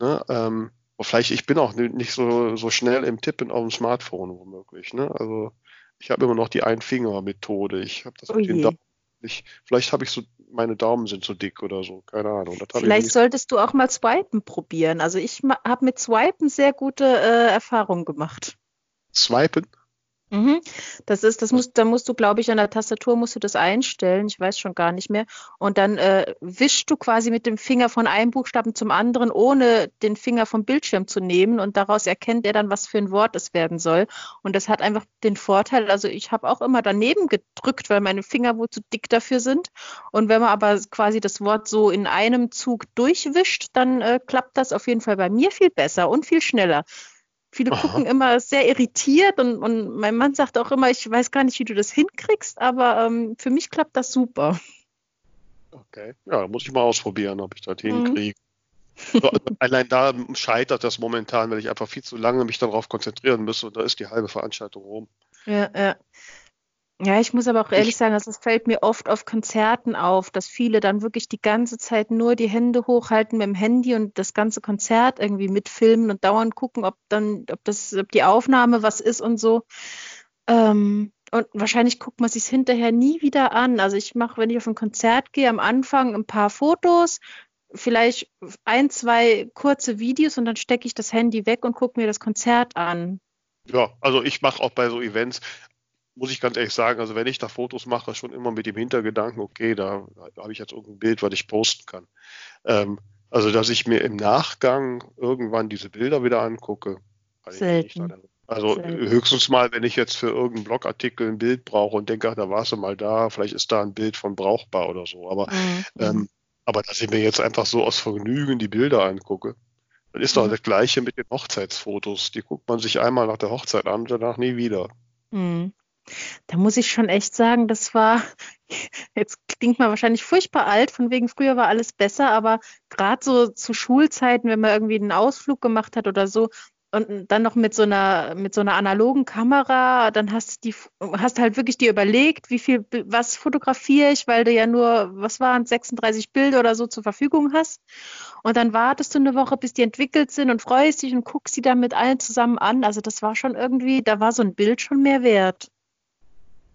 Ne? Ähm, vielleicht, ich bin auch nicht so, so schnell im Tippen auf dem Smartphone womöglich. Ne? Also ich habe immer noch die Ein-Finger-Methode. Ich habe das oh mit den Daumen ich, vielleicht habe ich so, meine Daumen sind so dick oder so, keine Ahnung. vielleicht solltest du auch mal Swipen probieren. Also ich habe mit Swipen sehr gute äh, Erfahrungen gemacht. Swipen? Mhm. Das ist, das musst, da musst du, glaube ich, an der Tastatur musst du das einstellen. Ich weiß schon gar nicht mehr. Und dann äh, wischst du quasi mit dem Finger von einem Buchstaben zum anderen, ohne den Finger vom Bildschirm zu nehmen. Und daraus erkennt er dann, was für ein Wort es werden soll. Und das hat einfach den Vorteil, also ich habe auch immer daneben gedrückt, weil meine Finger wohl zu dick dafür sind. Und wenn man aber quasi das Wort so in einem Zug durchwischt, dann äh, klappt das auf jeden Fall bei mir viel besser und viel schneller. Viele Aha. gucken immer sehr irritiert und, und, mein Mann sagt auch immer, ich weiß gar nicht, wie du das hinkriegst, aber ähm, für mich klappt das super. Okay, ja, muss ich mal ausprobieren, ob ich das mhm. hinkriege. So, also allein da scheitert das momentan, weil ich einfach viel zu lange mich darauf konzentrieren müsste und da ist die halbe Veranstaltung rum. Ja, ja. Ja, ich muss aber auch ehrlich ich, sagen, also es fällt mir oft auf Konzerten auf, dass viele dann wirklich die ganze Zeit nur die Hände hochhalten mit dem Handy und das ganze Konzert irgendwie mitfilmen und dauernd gucken, ob dann, ob das, ob die Aufnahme was ist und so. Ähm, und wahrscheinlich guckt man sich hinterher nie wieder an. Also ich mache, wenn ich auf ein Konzert gehe, am Anfang ein paar Fotos, vielleicht ein, zwei kurze Videos und dann stecke ich das Handy weg und gucke mir das Konzert an. Ja, also ich mache auch bei so Events, muss ich ganz ehrlich sagen, also wenn ich da Fotos mache, schon immer mit dem Hintergedanken, okay, da, da habe ich jetzt irgendein Bild, was ich posten kann. Ähm, also dass ich mir im Nachgang irgendwann diese Bilder wieder angucke. Selten. Also Selten. höchstens mal, wenn ich jetzt für irgendeinen Blogartikel ein Bild brauche und denke, ach, da warst du mal da, vielleicht ist da ein Bild von brauchbar oder so. Aber, mhm. ähm, aber dass ich mir jetzt einfach so aus Vergnügen die Bilder angucke, dann ist doch mhm. das Gleiche mit den Hochzeitsfotos. Die guckt man sich einmal nach der Hochzeit an und danach nie wieder. Mhm. Da muss ich schon echt sagen, das war, jetzt klingt man wahrscheinlich furchtbar alt, von wegen früher war alles besser, aber gerade so zu Schulzeiten, wenn man irgendwie einen Ausflug gemacht hat oder so, und dann noch mit so einer mit so einer analogen Kamera, dann hast du die hast halt wirklich dir überlegt, wie viel was fotografiere ich, weil du ja nur was waren 36 Bilder oder so zur Verfügung hast. Und dann wartest du eine Woche, bis die entwickelt sind und freust dich und guckst sie dann mit allen zusammen an. Also das war schon irgendwie, da war so ein Bild schon mehr wert.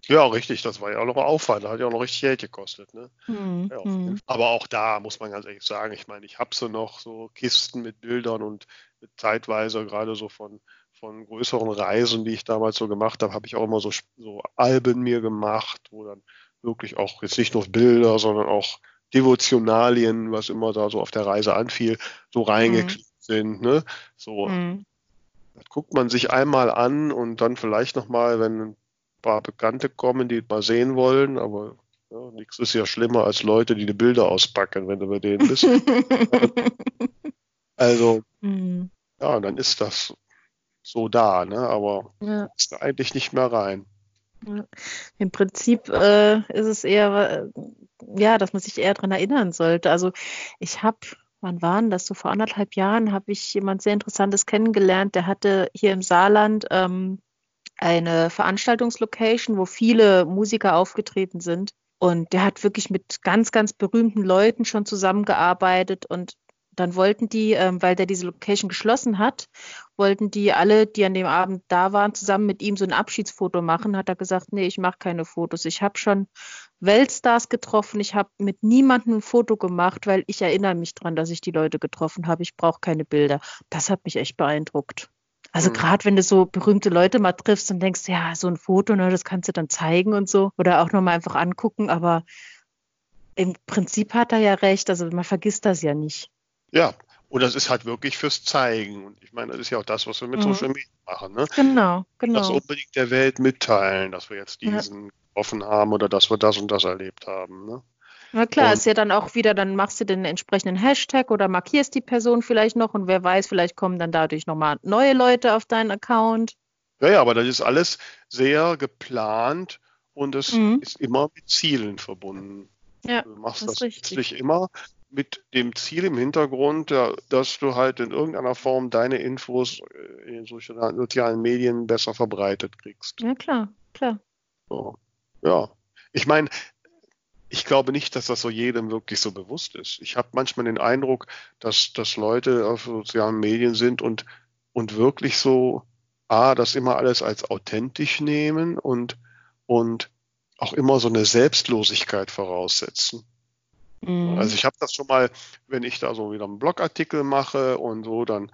Ja, richtig, das war ja auch noch Aufwand, das hat ja auch noch richtig Geld gekostet. Ne? Mhm. Ja, hm. aber auch da muss man ganz ehrlich sagen, ich meine, ich habe so noch so Kisten mit Bildern und mit zeitweise gerade so von, von größeren Reisen, die ich damals so gemacht habe, habe ich auch immer so, so Alben mir gemacht, wo dann wirklich auch jetzt nicht nur Bilder, sondern auch Devotionalien, was immer da so auf der Reise anfiel, so reingeklickt mhm. sind. Ne? So, mhm. das guckt man sich einmal an und dann vielleicht nochmal, wenn paar Bekannte kommen, die mal sehen wollen, aber ja, nichts ist ja schlimmer als Leute, die die Bilder auspacken, wenn du bei denen bist. also, mhm. ja, dann ist das so da, ne? aber ja. ist da eigentlich nicht mehr rein. Ja. Im Prinzip äh, ist es eher, äh, ja, dass man sich eher daran erinnern sollte. Also ich habe, wann waren das? So vor anderthalb Jahren habe ich jemand sehr Interessantes kennengelernt, der hatte hier im Saarland ähm, eine Veranstaltungslocation, wo viele Musiker aufgetreten sind. Und der hat wirklich mit ganz, ganz berühmten Leuten schon zusammengearbeitet. Und dann wollten die, ähm, weil der diese Location geschlossen hat, wollten die alle, die an dem Abend da waren, zusammen mit ihm so ein Abschiedsfoto machen. Hat er gesagt, nee, ich mache keine Fotos. Ich habe schon Weltstars getroffen. Ich habe mit niemandem ein Foto gemacht, weil ich erinnere mich dran, dass ich die Leute getroffen habe. Ich brauche keine Bilder. Das hat mich echt beeindruckt. Also mhm. gerade wenn du so berühmte Leute mal triffst und denkst, ja, so ein Foto, ne, das kannst du dann zeigen und so oder auch nochmal einfach angucken, aber im Prinzip hat er ja recht, also man vergisst das ja nicht. Ja, und das ist halt wirklich fürs Zeigen. Und ich meine, das ist ja auch das, was wir mit mhm. Social Media machen. Ne? Genau, genau. Das unbedingt der Welt mitteilen, dass wir jetzt diesen ja. getroffen haben oder dass wir das und das erlebt haben. Ne? Na klar, und, ist ja dann auch wieder, dann machst du den entsprechenden Hashtag oder markierst die Person vielleicht noch und wer weiß, vielleicht kommen dann dadurch nochmal neue Leute auf deinen Account. Ja, ja, aber das ist alles sehr geplant und es mhm. ist immer mit Zielen verbunden. Ja, du machst das, das letztlich immer mit dem Ziel im Hintergrund, dass du halt in irgendeiner Form deine Infos äh, in sozialen Medien besser verbreitet kriegst. Ja, klar, klar. So. Ja. Ich meine, ich glaube nicht, dass das so jedem wirklich so bewusst ist. Ich habe manchmal den Eindruck, dass, dass Leute auf sozialen Medien sind und, und wirklich so, ah, das immer alles als authentisch nehmen und, und auch immer so eine Selbstlosigkeit voraussetzen. Mhm. Also ich habe das schon mal, wenn ich da so wieder einen Blogartikel mache und so, dann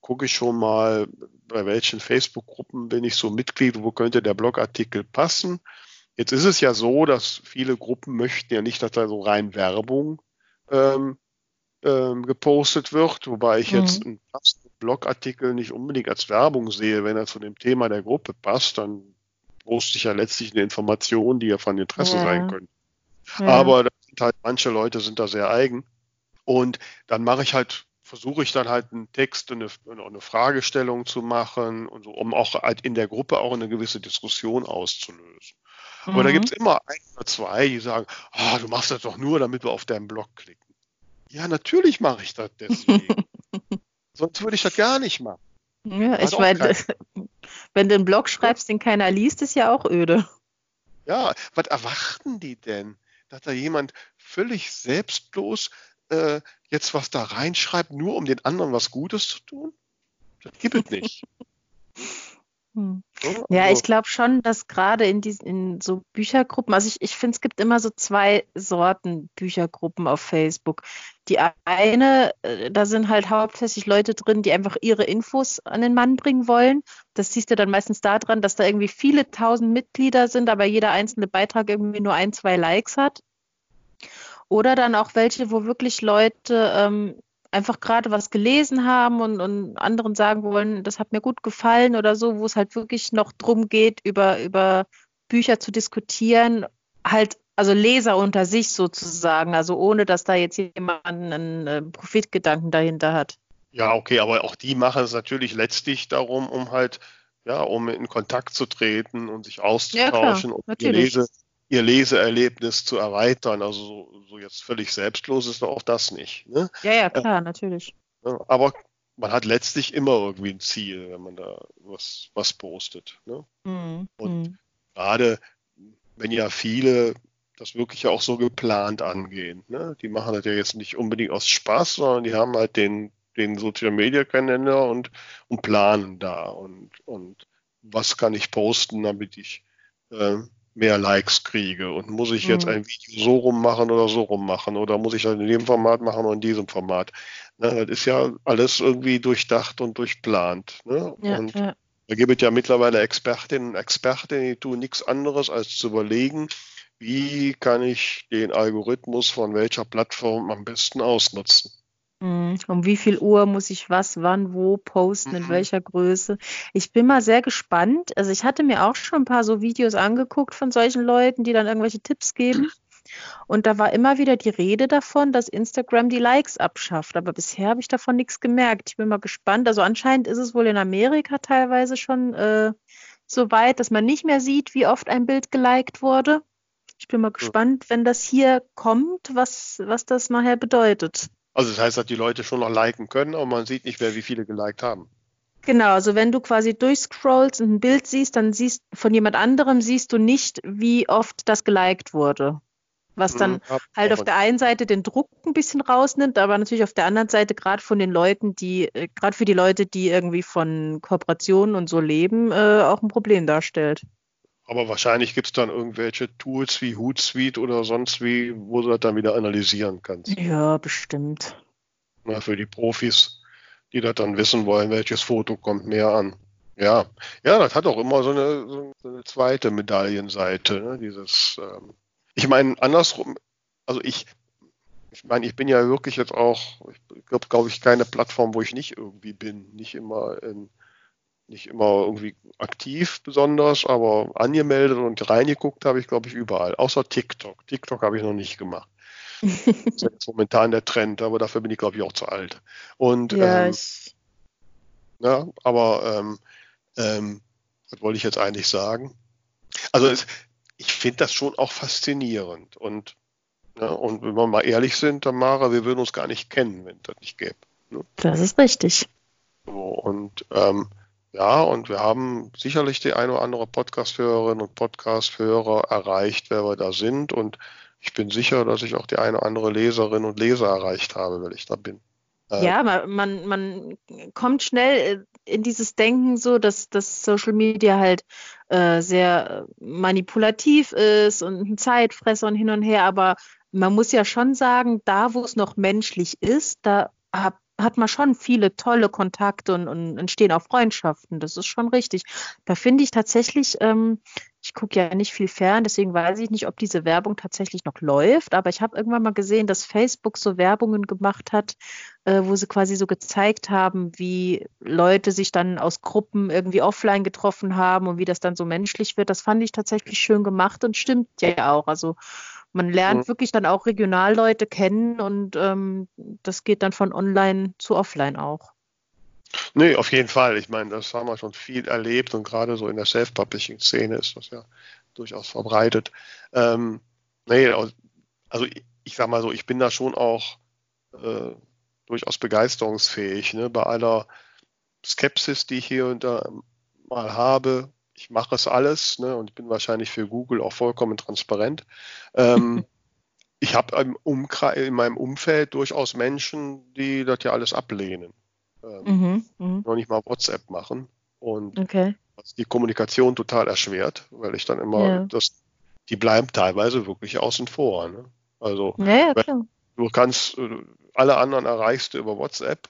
gucke ich schon mal, bei welchen Facebook-Gruppen bin ich so Mitglied, wo könnte der Blogartikel passen. Jetzt ist es ja so, dass viele Gruppen möchten ja nicht, dass da so rein Werbung ähm, ähm, gepostet wird, wobei ich mhm. jetzt einen Blogartikel nicht unbedingt als Werbung sehe. Wenn er zu dem Thema der Gruppe passt, dann poste ich ja letztlich eine Information, die ja von Interesse ja. sein könnte. Ja. Aber sind halt, manche Leute sind da sehr eigen. Und dann mache ich halt, versuche ich dann halt einen Text, eine, eine Fragestellung zu machen und so, um auch halt in der Gruppe auch eine gewisse Diskussion auszulösen. Mhm. Aber da gibt es immer ein oder zwei, die sagen, ah, du machst das doch nur, damit wir auf deinen Blog klicken. Ja, natürlich mache ich das deswegen. Sonst würde ich das gar nicht machen. Ja, ich meine, wenn du einen Blog schreibst, den keiner liest, ist ja auch öde. Ja, was erwarten die denn? Dass da jemand völlig selbstlos äh, jetzt was da reinschreibt, nur um den anderen was Gutes zu tun? Das gibt es nicht. Hm. Ja, also ich glaube schon, dass gerade in diesen in so Büchergruppen, also ich, ich finde, es gibt immer so zwei Sorten Büchergruppen auf Facebook. Die eine, äh, da sind halt hauptsächlich Leute drin, die einfach ihre Infos an den Mann bringen wollen. Das siehst du dann meistens daran, dass da irgendwie viele tausend Mitglieder sind, aber jeder einzelne Beitrag irgendwie nur ein, zwei Likes hat. Oder dann auch welche, wo wirklich Leute ähm, einfach gerade was gelesen haben und, und anderen sagen wollen, das hat mir gut gefallen oder so, wo es halt wirklich noch drum geht, über, über Bücher zu diskutieren, halt, also Leser unter sich sozusagen, also ohne dass da jetzt jemand einen, einen Profitgedanken dahinter hat. Ja, okay, aber auch die machen es natürlich letztlich darum, um halt, ja, um in Kontakt zu treten und sich auszutauschen ja, und die Lese, ihr Leseerlebnis zu erweitern. Also so, so, jetzt völlig selbstlos ist auch das nicht. Ne? Ja, ja, klar, äh, natürlich. Aber man hat letztlich immer irgendwie ein Ziel, wenn man da was, was postet. Ne? Mhm. Und mhm. gerade wenn ja viele das wirklich auch so geplant angehen. Ne? Die machen das ja jetzt nicht unbedingt aus Spaß, sondern die haben halt den, den Social Media Kalender und, und planen da und, und was kann ich posten, damit ich äh, mehr Likes kriege und muss ich jetzt mhm. ein Video so rum machen oder so rum machen oder muss ich das in dem Format machen oder in diesem Format. Ne, das ist ja alles irgendwie durchdacht und durchplant. Ne? Ja, und ja. da gibt es ja mittlerweile Expertinnen und Experten, die tun nichts anderes als zu überlegen, wie kann ich den Algorithmus von welcher Plattform am besten ausnutzen. Mhm. Um wie viel Uhr muss ich was, wann, wo posten, in mhm. welcher Größe? Ich bin mal sehr gespannt. Also ich hatte mir auch schon ein paar so Videos angeguckt von solchen Leuten, die dann irgendwelche Tipps geben. Und da war immer wieder die Rede davon, dass Instagram die Likes abschafft. Aber bisher habe ich davon nichts gemerkt. Ich bin mal gespannt. Also anscheinend ist es wohl in Amerika teilweise schon äh, so weit, dass man nicht mehr sieht, wie oft ein Bild geliked wurde. Ich bin mal gespannt, wenn das hier kommt, was, was das nachher bedeutet. Also das heißt, dass die Leute schon noch liken können, aber man sieht nicht mehr, wie viele geliked haben. Genau, also wenn du quasi durchscrollst und ein Bild siehst, dann siehst von jemand anderem siehst du nicht, wie oft das geliked wurde. Was dann mhm, halt auf der einen Seite den Druck ein bisschen rausnimmt, aber natürlich auf der anderen Seite gerade von den Leuten, die, äh, gerade für die Leute, die irgendwie von Kooperationen und so leben, äh, auch ein Problem darstellt. Aber wahrscheinlich gibt es dann irgendwelche Tools wie Hootsuite oder sonst wie, wo du das dann wieder analysieren kannst. Ja, bestimmt. Na, für die Profis, die das dann wissen wollen, welches Foto kommt mehr an. Ja, ja, das hat auch immer so eine, so eine zweite Medaillenseite. Ne? Dieses, ähm ich meine, andersrum, also ich, ich meine, ich bin ja wirklich jetzt auch, ich glaube, glaube ich, keine Plattform, wo ich nicht irgendwie bin, nicht immer in nicht immer irgendwie aktiv besonders, aber angemeldet und reingeguckt habe ich, glaube ich, überall. Außer TikTok. TikTok habe ich noch nicht gemacht. das ist jetzt momentan der Trend, aber dafür bin ich, glaube ich, auch zu alt. Und ja, ähm, ja aber ähm, ähm, was wollte ich jetzt eigentlich sagen? Also es, ich finde das schon auch faszinierend. Und, ja, und wenn wir mal ehrlich sind, Tamara, wir würden uns gar nicht kennen, wenn das nicht gäbe. Ne? Das ist richtig. So, und ähm, ja, und wir haben sicherlich die eine oder andere Podcast-Hörerin und Podcast-Hörer erreicht, wer wir da sind. Und ich bin sicher, dass ich auch die eine oder andere Leserin und Leser erreicht habe, weil ich da bin. Äh, ja, man, man, kommt schnell äh, in dieses Denken so, dass, dass Social Media halt äh, sehr manipulativ ist und ein Zeitfresser und hin und her, aber man muss ja schon sagen, da wo es noch menschlich ist, da hab, hat man schon viele tolle Kontakte und, und entstehen auch Freundschaften. Das ist schon richtig. Da finde ich tatsächlich, ähm, ich gucke ja nicht viel fern, deswegen weiß ich nicht, ob diese Werbung tatsächlich noch läuft. Aber ich habe irgendwann mal gesehen, dass Facebook so Werbungen gemacht hat, äh, wo sie quasi so gezeigt haben, wie Leute sich dann aus Gruppen irgendwie offline getroffen haben und wie das dann so menschlich wird. Das fand ich tatsächlich schön gemacht und stimmt ja auch. Also man lernt mhm. wirklich dann auch Regionalleute kennen und ähm, das geht dann von online zu offline auch. Nee, auf jeden Fall. Ich meine, das haben wir schon viel erlebt und gerade so in der Self-Publishing-Szene ist das ja durchaus verbreitet. Ähm, nee, also ich, ich sag mal so, ich bin da schon auch äh, durchaus begeisterungsfähig. Ne? Bei aller Skepsis, die ich hier und da mal habe, ich mache es alles ne, und bin wahrscheinlich für Google auch vollkommen transparent. Ähm, ich habe in meinem Umfeld durchaus Menschen, die das ja alles ablehnen. Ähm, mhm, mh. Noch nicht mal WhatsApp machen. und Okay. was die Kommunikation total erschwert, weil ich dann immer, Ja. das, die bleiben teilweise wirklich außen vor. Ne? Also Ja, ja, du kannst, äh, alle anderen erreichst du über WhatsApp,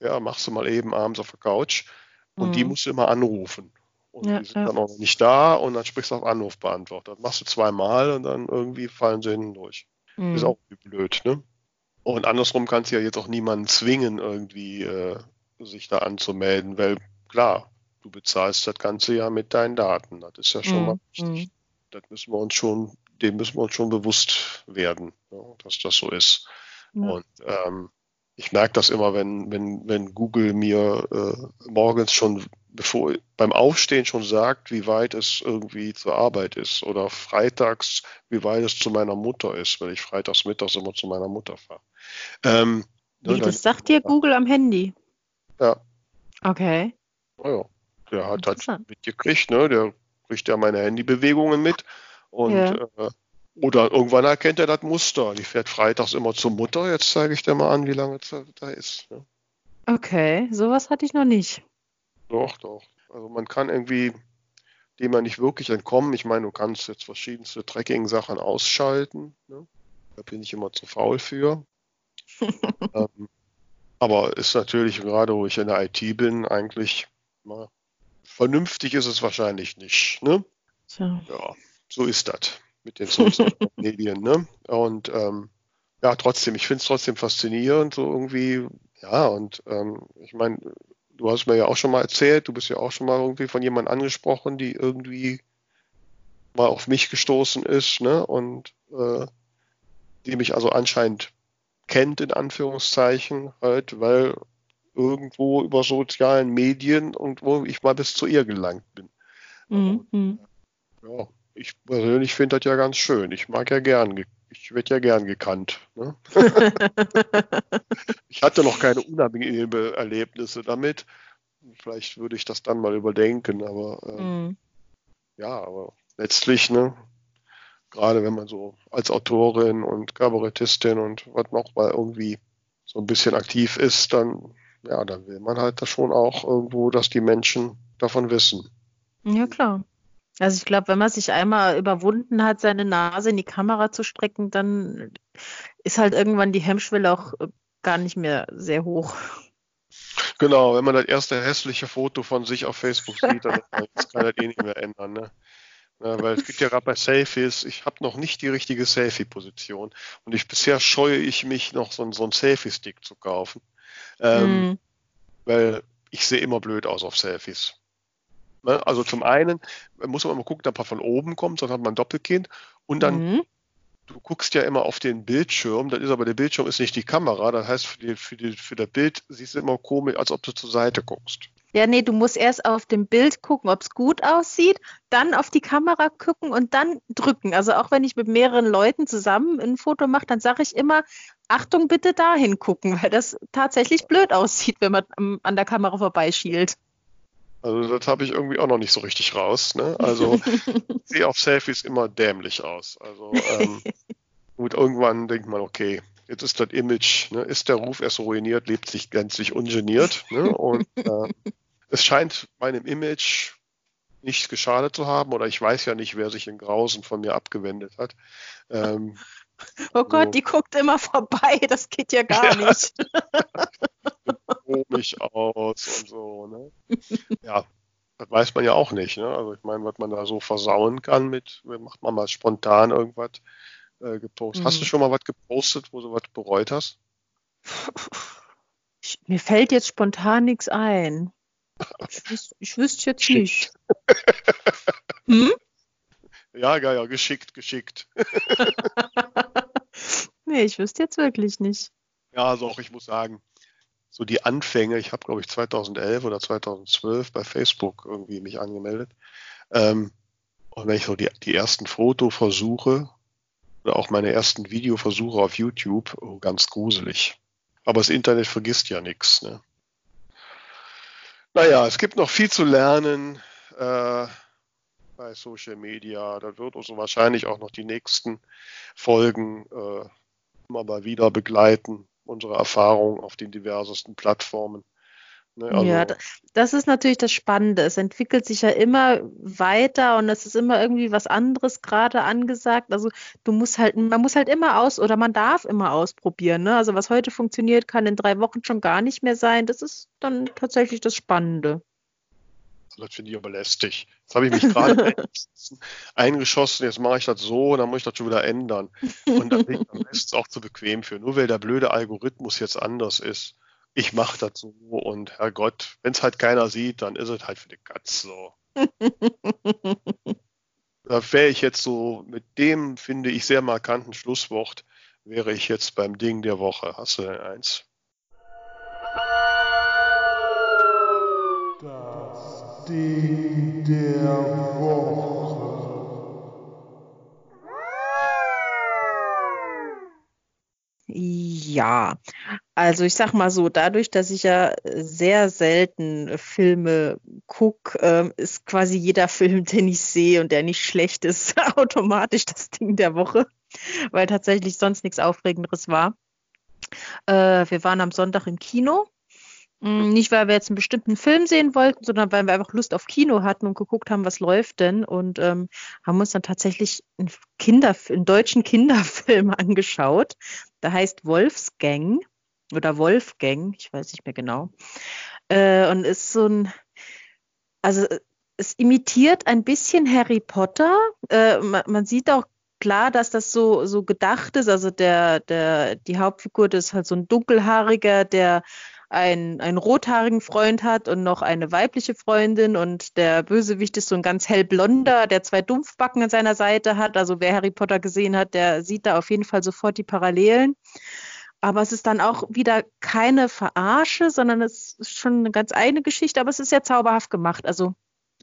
ja, machst du mal eben abends auf der Couch und die Mhm. musst du immer anrufen. Und Ja, die sind ja. dann auch noch nicht da und dann sprichst du auf Anrufbeantworter. Das machst du zweimal und dann irgendwie fallen sie hinten durch. Ist Mhm. auch blöd, ne? Und andersrum kannst du ja jetzt auch niemanden zwingen, irgendwie äh, sich da anzumelden, weil klar, du bezahlst das Ganze ja mit deinen Daten. Das ist ja schon Mhm. mal wichtig. Das müssen wir uns schon, dem müssen wir uns schon bewusst werden, ja, dass das so ist. Ja. Und ähm, ich merke das immer, wenn, wenn, wenn Google mir äh, morgens schon, bevor beim Aufstehen schon sagt, wie weit es irgendwie zur Arbeit ist oder freitags, wie weit es zu meiner Mutter ist, weil ich freitags mittags immer zu meiner Mutter fahre. Ähm, ne, Wie, dann- das sagt dir Google am Handy? Ja. Okay. Ja, der hat halt mitgekriegt, ne? Der kriegt ja meine Handybewegungen mit. Und Ja. äh, oder irgendwann erkennt er das Muster. Die fährt freitags immer zur Mutter. Jetzt zeige ich dir mal an, wie lange es da ist. Ne? Okay, sowas hatte ich noch nicht. Doch, doch. Also man kann irgendwie dem ja nicht wirklich entkommen. Ich meine, du kannst jetzt verschiedenste Tracking-Sachen ausschalten. Ne? Da bin ich immer zu faul für. ähm, aber ist natürlich, gerade wo ich in der IT bin, eigentlich na, vernünftig ist es wahrscheinlich nicht. Ne? Tja. Ja, so ist das mit den sozialen Medien. Ne? Und ähm, ja, trotzdem, ich finde es trotzdem faszinierend, so irgendwie, ja, und ähm, ich meine, du hast mir ja auch schon mal erzählt, du bist ja auch schon mal irgendwie von jemandem angesprochen, die irgendwie mal auf mich gestoßen ist, ne? Und äh, die mich also anscheinend kennt, in Anführungszeichen, halt, weil irgendwo über sozialen Medien irgendwo ich mal bis zu ihr gelangt bin. Mhm. mhm. Ja, ich persönlich finde das ja ganz schön. Ich mag ja gern, ge- ich werde ja gern gekannt. Ne? Ich hatte noch keine unangenehmen Erlebnisse damit. Vielleicht würde ich das dann mal überdenken, aber äh, Mhm. ja, aber letztlich, ne, gerade wenn man so als Autorin und Kabarettistin und was noch mal irgendwie so ein bisschen aktiv ist, dann, ja, dann will man halt da schon auch irgendwo, dass die Menschen davon wissen. Ja, klar. Also ich glaube, wenn man sich einmal überwunden hat, seine Nase in die Kamera zu strecken, dann ist halt irgendwann die Hemmschwelle auch äh, gar nicht mehr sehr hoch. Genau, wenn man das erste hässliche Foto von sich auf Facebook sieht, dann kann das eh nicht mehr ändern. Ne? Ja, weil es gibt ja gerade bei Selfies, ich habe noch nicht die richtige Selfie-Position und ich bisher scheue ich mich noch so, einen- so einen Selfie-Stick zu kaufen, ähm, Mhm. weil ich sehe immer blöd aus auf Selfies. Ne? Also zum einen muss man mal gucken, dass man von oben kommt, sonst hat man ein Doppelkind und dann Mhm. du guckst ja immer auf den Bildschirm, das ist aber der Bildschirm ist nicht die Kamera, das heißt für, die, für, die, für das Bild siehst du immer komisch, als ob du zur Seite guckst. Ja, nee, du musst erst auf dem Bild gucken, ob es gut aussieht, dann auf die Kamera gucken und dann drücken. Also auch wenn ich mit mehreren Leuten zusammen ein Foto mache, dann sage ich immer, Achtung, bitte dahin gucken, weil das tatsächlich blöd aussieht, wenn man an der Kamera vorbeischielt. Also das habe ich irgendwie auch noch nicht so richtig raus. Ne? Also ich sehe auf Selfies immer dämlich aus. Also ähm, gut, irgendwann denkt man, okay, jetzt ist das Image, ne? ist der Ruf erst ruiniert, lebt sich gänzlich ungeniert. Ne? Und äh, es scheint meinem Image nicht geschadet zu haben oder ich weiß ja nicht, wer sich in Grausen von mir abgewendet hat. Ähm, Oh Gott, So. die guckt immer vorbei, das geht ja gar Ja. nicht. Komisch aus und so. Ne? Ja, das weiß man ja auch nicht. Ne? Also ich meine, was man da so versauen kann mit, macht man mal spontan irgendwas äh, gepostet. Hast du Mhm. schon mal was gepostet, wo du was bereut hast? Ich, mir fällt jetzt spontan nichts ein. Ich, wüs- ich wüsste jetzt Shit. nicht. Hm? Ja, ja, ja, geschickt, geschickt. Nee, ich wüsste jetzt wirklich nicht. Ja, also auch ich muss sagen, so die Anfänge, ich habe glaube ich 2011 oder 2012 bei Facebook irgendwie mich angemeldet. Ähm, und wenn ich so die, die ersten Fotoversuche oder auch meine ersten Videoversuche auf YouTube, oh, ganz gruselig. Aber das Internet vergisst ja nichts. Ne? Naja, es gibt noch viel zu lernen äh, bei Social Media. Da wird uns wahrscheinlich auch noch die nächsten Folgen äh, immer mal wieder begleiten, unsere Erfahrungen auf den diversesten Plattformen. Ne? Also, ja, das ist natürlich das Spannende. Es entwickelt sich ja immer weiter und es ist immer irgendwie was anderes gerade angesagt. Also du musst halt, man muss halt immer aus oder man darf immer ausprobieren. Ne? Also was heute funktioniert, kann in drei Wochen schon gar nicht mehr sein. Das ist dann tatsächlich das Spannende. Das finde ich aber lästig. Jetzt habe ich mich gerade eingeschossen, jetzt mache ich das so, dann muss ich das schon wieder ändern. Und dann bin ich es auch zu bequem für. Nur weil der blöde Algorithmus jetzt anders ist ich mache das so und Herrgott, wenn es halt keiner sieht, dann ist es halt für die Katz so. da wäre ich jetzt so, mit dem finde ich sehr markanten Schlusswort, wäre ich jetzt beim Ding der Woche. Hast du denn eins? Ding der Woche. Ja, also ich sag mal so, dadurch, dass ich ja sehr selten Filme gucke, äh, ist quasi jeder Film, den ich sehe und der nicht schlecht ist, automatisch das Ding der Woche, weil tatsächlich sonst nichts Aufregenderes war. Äh, wir waren am Sonntag im Kino nicht, weil wir jetzt einen bestimmten Film sehen wollten, sondern weil wir einfach Lust auf Kino hatten und geguckt haben, was läuft denn. Und ähm, haben uns dann tatsächlich einen, Kinder, einen deutschen Kinderfilm angeschaut. Der heißt Wolfsgang oder Wolfgang, ich weiß nicht mehr genau. Äh, und ist so ein, also es imitiert ein bisschen Harry Potter. Äh, man, man sieht auch klar, dass das so, so gedacht ist. Also der, der, die Hauptfigur, ist halt so ein dunkelhaariger, der einen, einen rothaarigen Freund hat und noch eine weibliche Freundin und der Bösewicht ist so ein ganz hellblonder, der zwei Dumpfbacken an seiner Seite hat. Also wer Harry Potter gesehen hat, der sieht da auf jeden Fall sofort die Parallelen. Aber es ist dann auch wieder keine Verarsche, sondern es ist schon eine ganz eigene Geschichte, aber es ist sehr zauberhaft gemacht. Also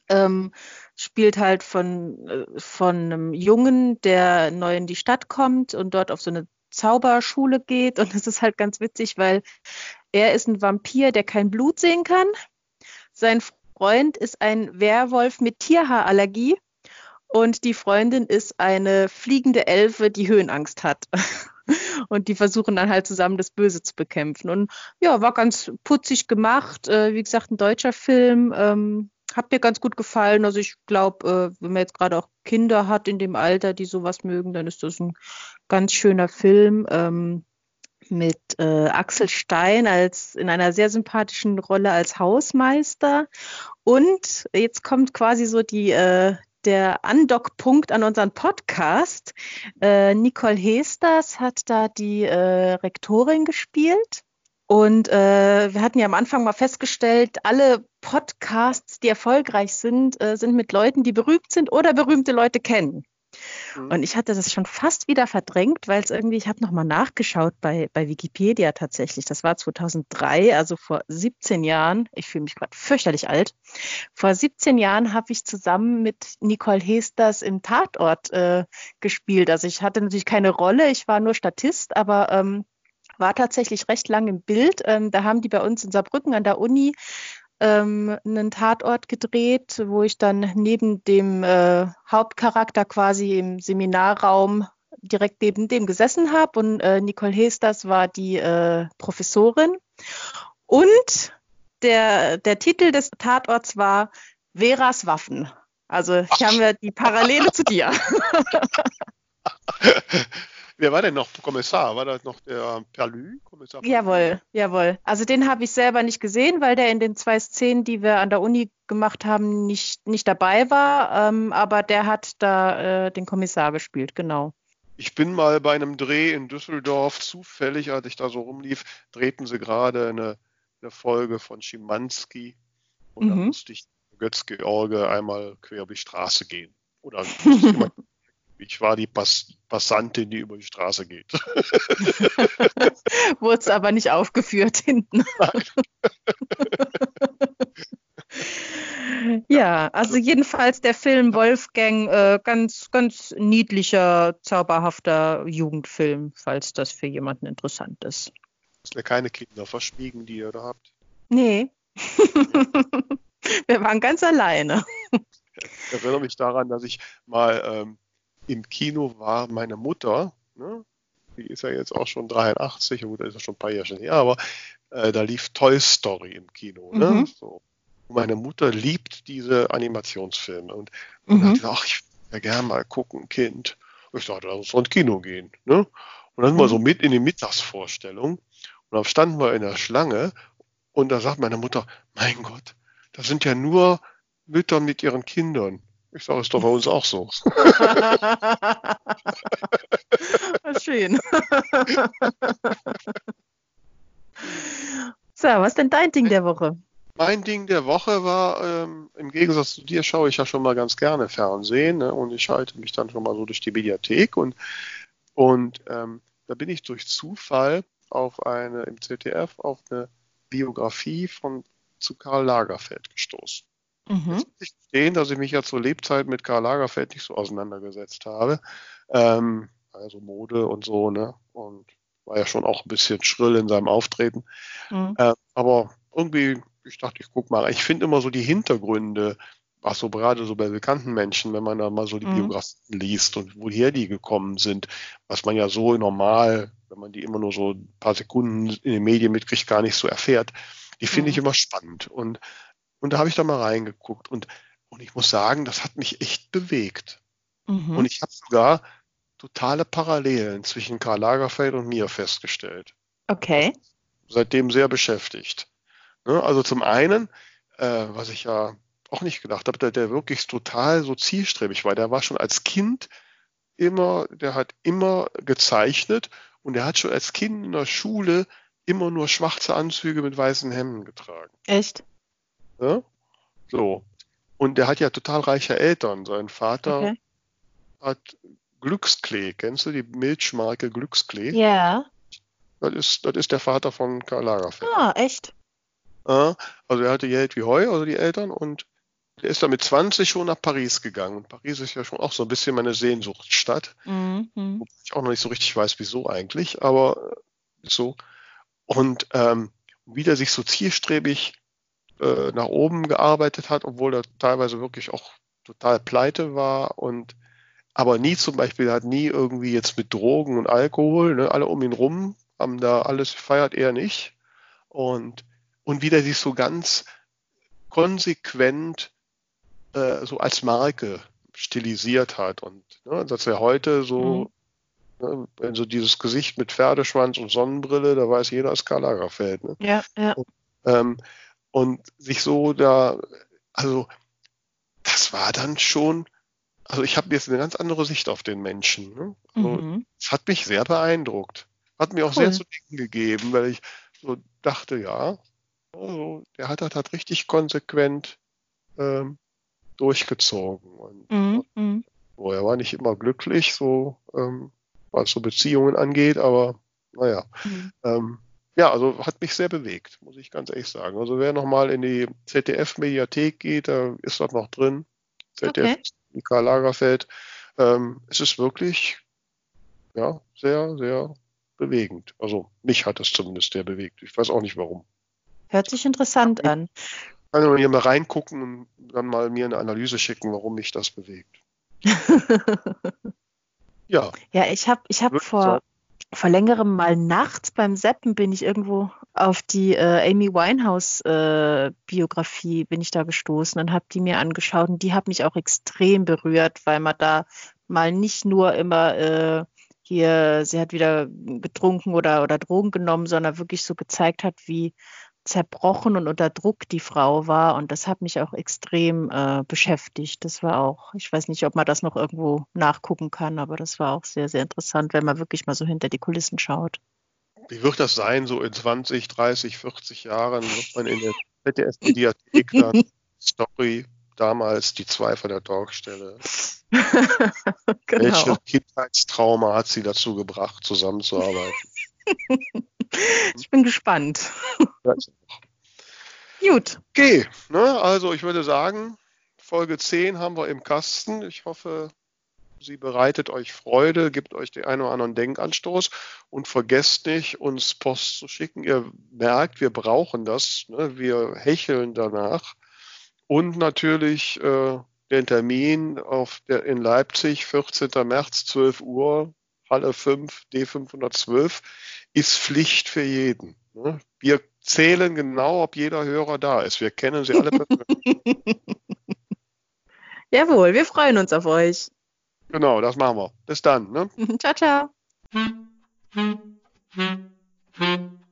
ähm, spielt halt von, äh, von einem Jungen, der neu in die Stadt kommt und dort auf so eine Zauberschule geht. Und es ist halt ganz witzig, weil er ist ein Vampir, der kein Blut sehen kann. Sein Freund ist ein Werwolf mit Tierhaarallergie. Und die Freundin ist eine fliegende Elfe, die Höhenangst hat. Und die versuchen dann halt zusammen das Böse zu bekämpfen. Und ja, war ganz putzig gemacht. Äh, wie gesagt, ein deutscher Film. Ähm, hat mir ganz gut gefallen. Also ich glaube, äh, wenn man jetzt gerade auch Kinder hat in dem Alter, die sowas mögen, dann ist das ein ganz schöner Film. Ähm, mit äh, Axel Stein als in einer sehr sympathischen Rolle als Hausmeister. Und jetzt kommt quasi so die, äh, der Andockpunkt an unseren Podcast. Äh, Nicole Hesters hat da die äh, Rektorin gespielt. Und äh, wir hatten ja am Anfang mal festgestellt, alle Podcasts, die erfolgreich sind, äh, sind mit Leuten, die berühmt sind oder berühmte Leute kennen. Mhm. Und ich hatte das schon fast wieder verdrängt, weil es irgendwie, ich habe nochmal nachgeschaut bei, bei Wikipedia tatsächlich. Das war 2003, also vor 17 Jahren. Ich fühle mich gerade fürchterlich alt. Vor 17 Jahren habe ich zusammen mit Nicole Hesters im Tatort äh, gespielt. Also ich hatte natürlich keine Rolle, ich war nur Statist, aber ähm, war tatsächlich recht lang im Bild. Ähm, da haben die bei uns in Saarbrücken an der Uni ähm, einen Tatort gedreht, wo ich dann neben dem äh, Hauptcharakter quasi im Seminarraum direkt neben dem gesessen habe und äh, Nicole Hesters war die äh, Professorin. Und der, der Titel des Tatorts war Veras Waffen. Also hier haben wir die Parallele zu dir. Wer war denn noch Kommissar? War das noch der Perlü? Kommissar Perlü? Jawohl, jawohl. Also den habe ich selber nicht gesehen, weil der in den zwei Szenen, die wir an der Uni gemacht haben, nicht, nicht dabei war. Ähm, aber der hat da äh, den Kommissar gespielt, genau. Ich bin mal bei einem Dreh in Düsseldorf zufällig, als ich da so rumlief, drehten sie gerade eine, eine Folge von Schimanski und mhm. da musste ich Götz-George einmal quer über die Straße gehen. Oder Ich war die Pass Passantin, die über die Straße geht. Wurde es aber nicht aufgeführt hinten. ja, also jedenfalls der Film Wolfgang, äh, ganz, ganz niedlicher, zauberhafter Jugendfilm, falls das für jemanden interessant ist. Ist mir keine Kinder verschwiegen, die ihr da habt? Nee. Wir waren ganz alleine. Ich erinnere mich daran, dass ich mal ähm, im Kino war meine Mutter, ne? die ist ja jetzt auch schon 83, gut, das ist ja schon ein paar Jahre her, aber äh, da lief Toy Story im Kino. Ne? Mhm. So. Meine Mutter liebt diese Animationsfilme und, und Mhm. hat gesagt, ach, ich würde ja gerne mal gucken, Kind. Und ich dachte, lass uns ins Kino gehen. Ne? Und dann sind wir Mhm. so mit in die Mittagsvorstellung und dann standen wir in der Schlange und da sagt meine Mutter, mein Gott, das sind ja nur Mütter mit ihren Kindern. Ich sage, ist doch bei uns auch so. Schön. so, was ist denn dein Ding der Woche? Mein Ding der Woche war, ähm, im Gegensatz zu dir schaue ich ja schon mal ganz gerne Fernsehen ne, und ich schalte mich dann schon mal so durch die Mediathek und, und ähm, da bin ich durch Zufall auf eine, im ZDF, auf eine Biografie von zu Karl Lagerfeld gestoßen. Mhm. Jetzt muss ich gestehen, dass ich mich ja zur Lebzeit mit Karl Lagerfeld nicht so auseinandergesetzt habe. Ähm, also Mode und so, ne? Und war ja schon auch ein bisschen schrill in seinem Auftreten. Mhm. Äh, aber irgendwie, ich dachte, ich guck mal. Ich finde immer so die Hintergründe, was so gerade so bei bekannten Menschen, wenn man da mal so die Mhm. Biografien liest und woher die gekommen sind, was man ja so normal, wenn man die immer nur so ein paar Sekunden in den Medien mitkriegt, gar nicht so erfährt, die finde ich Mhm. immer spannend. Und, und da habe ich da mal reingeguckt und, und ich muss sagen, das hat mich echt bewegt. Mhm. Und ich habe sogar totale Parallelen zwischen Karl Lagerfeld und mir festgestellt Okay. seitdem sehr beschäftigt. Ne? Also zum einen, äh, was ich ja auch nicht gedacht habe, der, der wirklich total so zielstrebig war. Der war schon als Kind immer, der hat immer gezeichnet und der hat schon als Kind in der Schule immer nur schwarze Anzüge mit weißen Hemden getragen. Echt? Ne? So. Und der hat ja total reiche Eltern. Sein Vater Okay. hat Glücksklee. Kennst du die Milchmarke Glücksklee? Ja. Das ist, das ist der Vater von Karl Lagerfeld. Ah, echt? Ja, also er hatte Geld wie Heu, also die Eltern, und er ist dann mit 20 schon nach Paris gegangen. Und Paris ist ja schon auch so ein bisschen meine Sehnsuchtsstadt, Mhm. wobei ich auch noch nicht so richtig weiß, wieso eigentlich, aber so. Und ähm, wie der sich so zielstrebig äh, nach oben gearbeitet hat, obwohl er teilweise wirklich auch total pleite war und aber nie zum Beispiel, hat nie irgendwie jetzt mit Drogen und Alkohol, ne, alle um ihn rum haben da alles feiert er nicht. Und, und wie der sich so ganz konsequent äh, so als Marke stilisiert hat. Und ne, dass er heute so, ne, wenn so dieses Gesicht mit Pferdeschwanz und Sonnenbrille, da weiß jeder, ist Karl Lagerfeld. Ne? Ja, ja. Ähm, und sich so da, also das war dann schon, also ich habe jetzt eine ganz andere Sicht auf den Menschen. Ne? Also, Mhm. Es hat mich sehr beeindruckt. Hat mir auch Cool. sehr zu denken gegeben, weil ich so dachte, ja, also der hat das halt richtig konsequent ähm, durchgezogen. Und Mhm. Mhm. so, er war nicht immer glücklich, so ähm, was so Beziehungen angeht, aber naja. Mhm. Ähm, ja, also hat mich sehr bewegt, muss ich ganz ehrlich sagen. Also wer nochmal in die ZDF-Mediathek geht, da ist das noch drin. ZDF, Okay. Karl Lagerfeld. Ähm, es ist wirklich, ja, sehr, sehr bewegend. Also mich hat es zumindest sehr bewegt. Ich weiß auch nicht warum. Hört sich interessant an. Kann hier mal reingucken und dann mal mir eine Analyse schicken, warum mich das bewegt. Ja, Ja, ich habe ich hab vor. Vor längerem mal nachts beim Seppen bin ich irgendwo auf die äh, Amy Winehouse äh, Biografie bin ich da gestoßen und habe die mir angeschaut und die hat mich auch extrem berührt, weil man da mal nicht nur immer äh, hier, sie hat wieder getrunken oder, oder Drogen genommen, sondern wirklich so gezeigt hat, wie zerbrochen und unter Druck die Frau war. Und das hat mich auch extrem äh, beschäftigt. Das war auch, ich weiß nicht, ob man das noch irgendwo nachgucken kann, aber das war auch sehr, sehr interessant, wenn man wirklich mal so hinter die Kulissen schaut. wie wird das sein, so in 20, 30, 40 Jahren wird man in der ZDF-Mediathek dann Story, damals die zwei von der Talkstelle. genau. Welches Kindheitstrauma hat sie dazu gebracht, zusammenzuarbeiten? Ich bin gespannt. Gut. Okay, ne, also ich würde sagen, Folge 10 haben wir im Kasten. Ich hoffe, sie bereitet euch Freude, gibt euch den einen oder anderen Denkanstoß und vergesst nicht, uns Post zu schicken. Ihr merkt, wir brauchen das. Ne? Wir hecheln danach. Und natürlich äh, den Termin auf der, in Leipzig, 14. März, 12 Uhr, alle fünf D512 ist Pflicht für jeden. Ne? Wir zählen genau, ob jeder Hörer da ist. Wir kennen sie alle persönlich. Jawohl, wir freuen uns auf euch. Genau, das machen wir. Bis dann. Ne? ciao, ciao.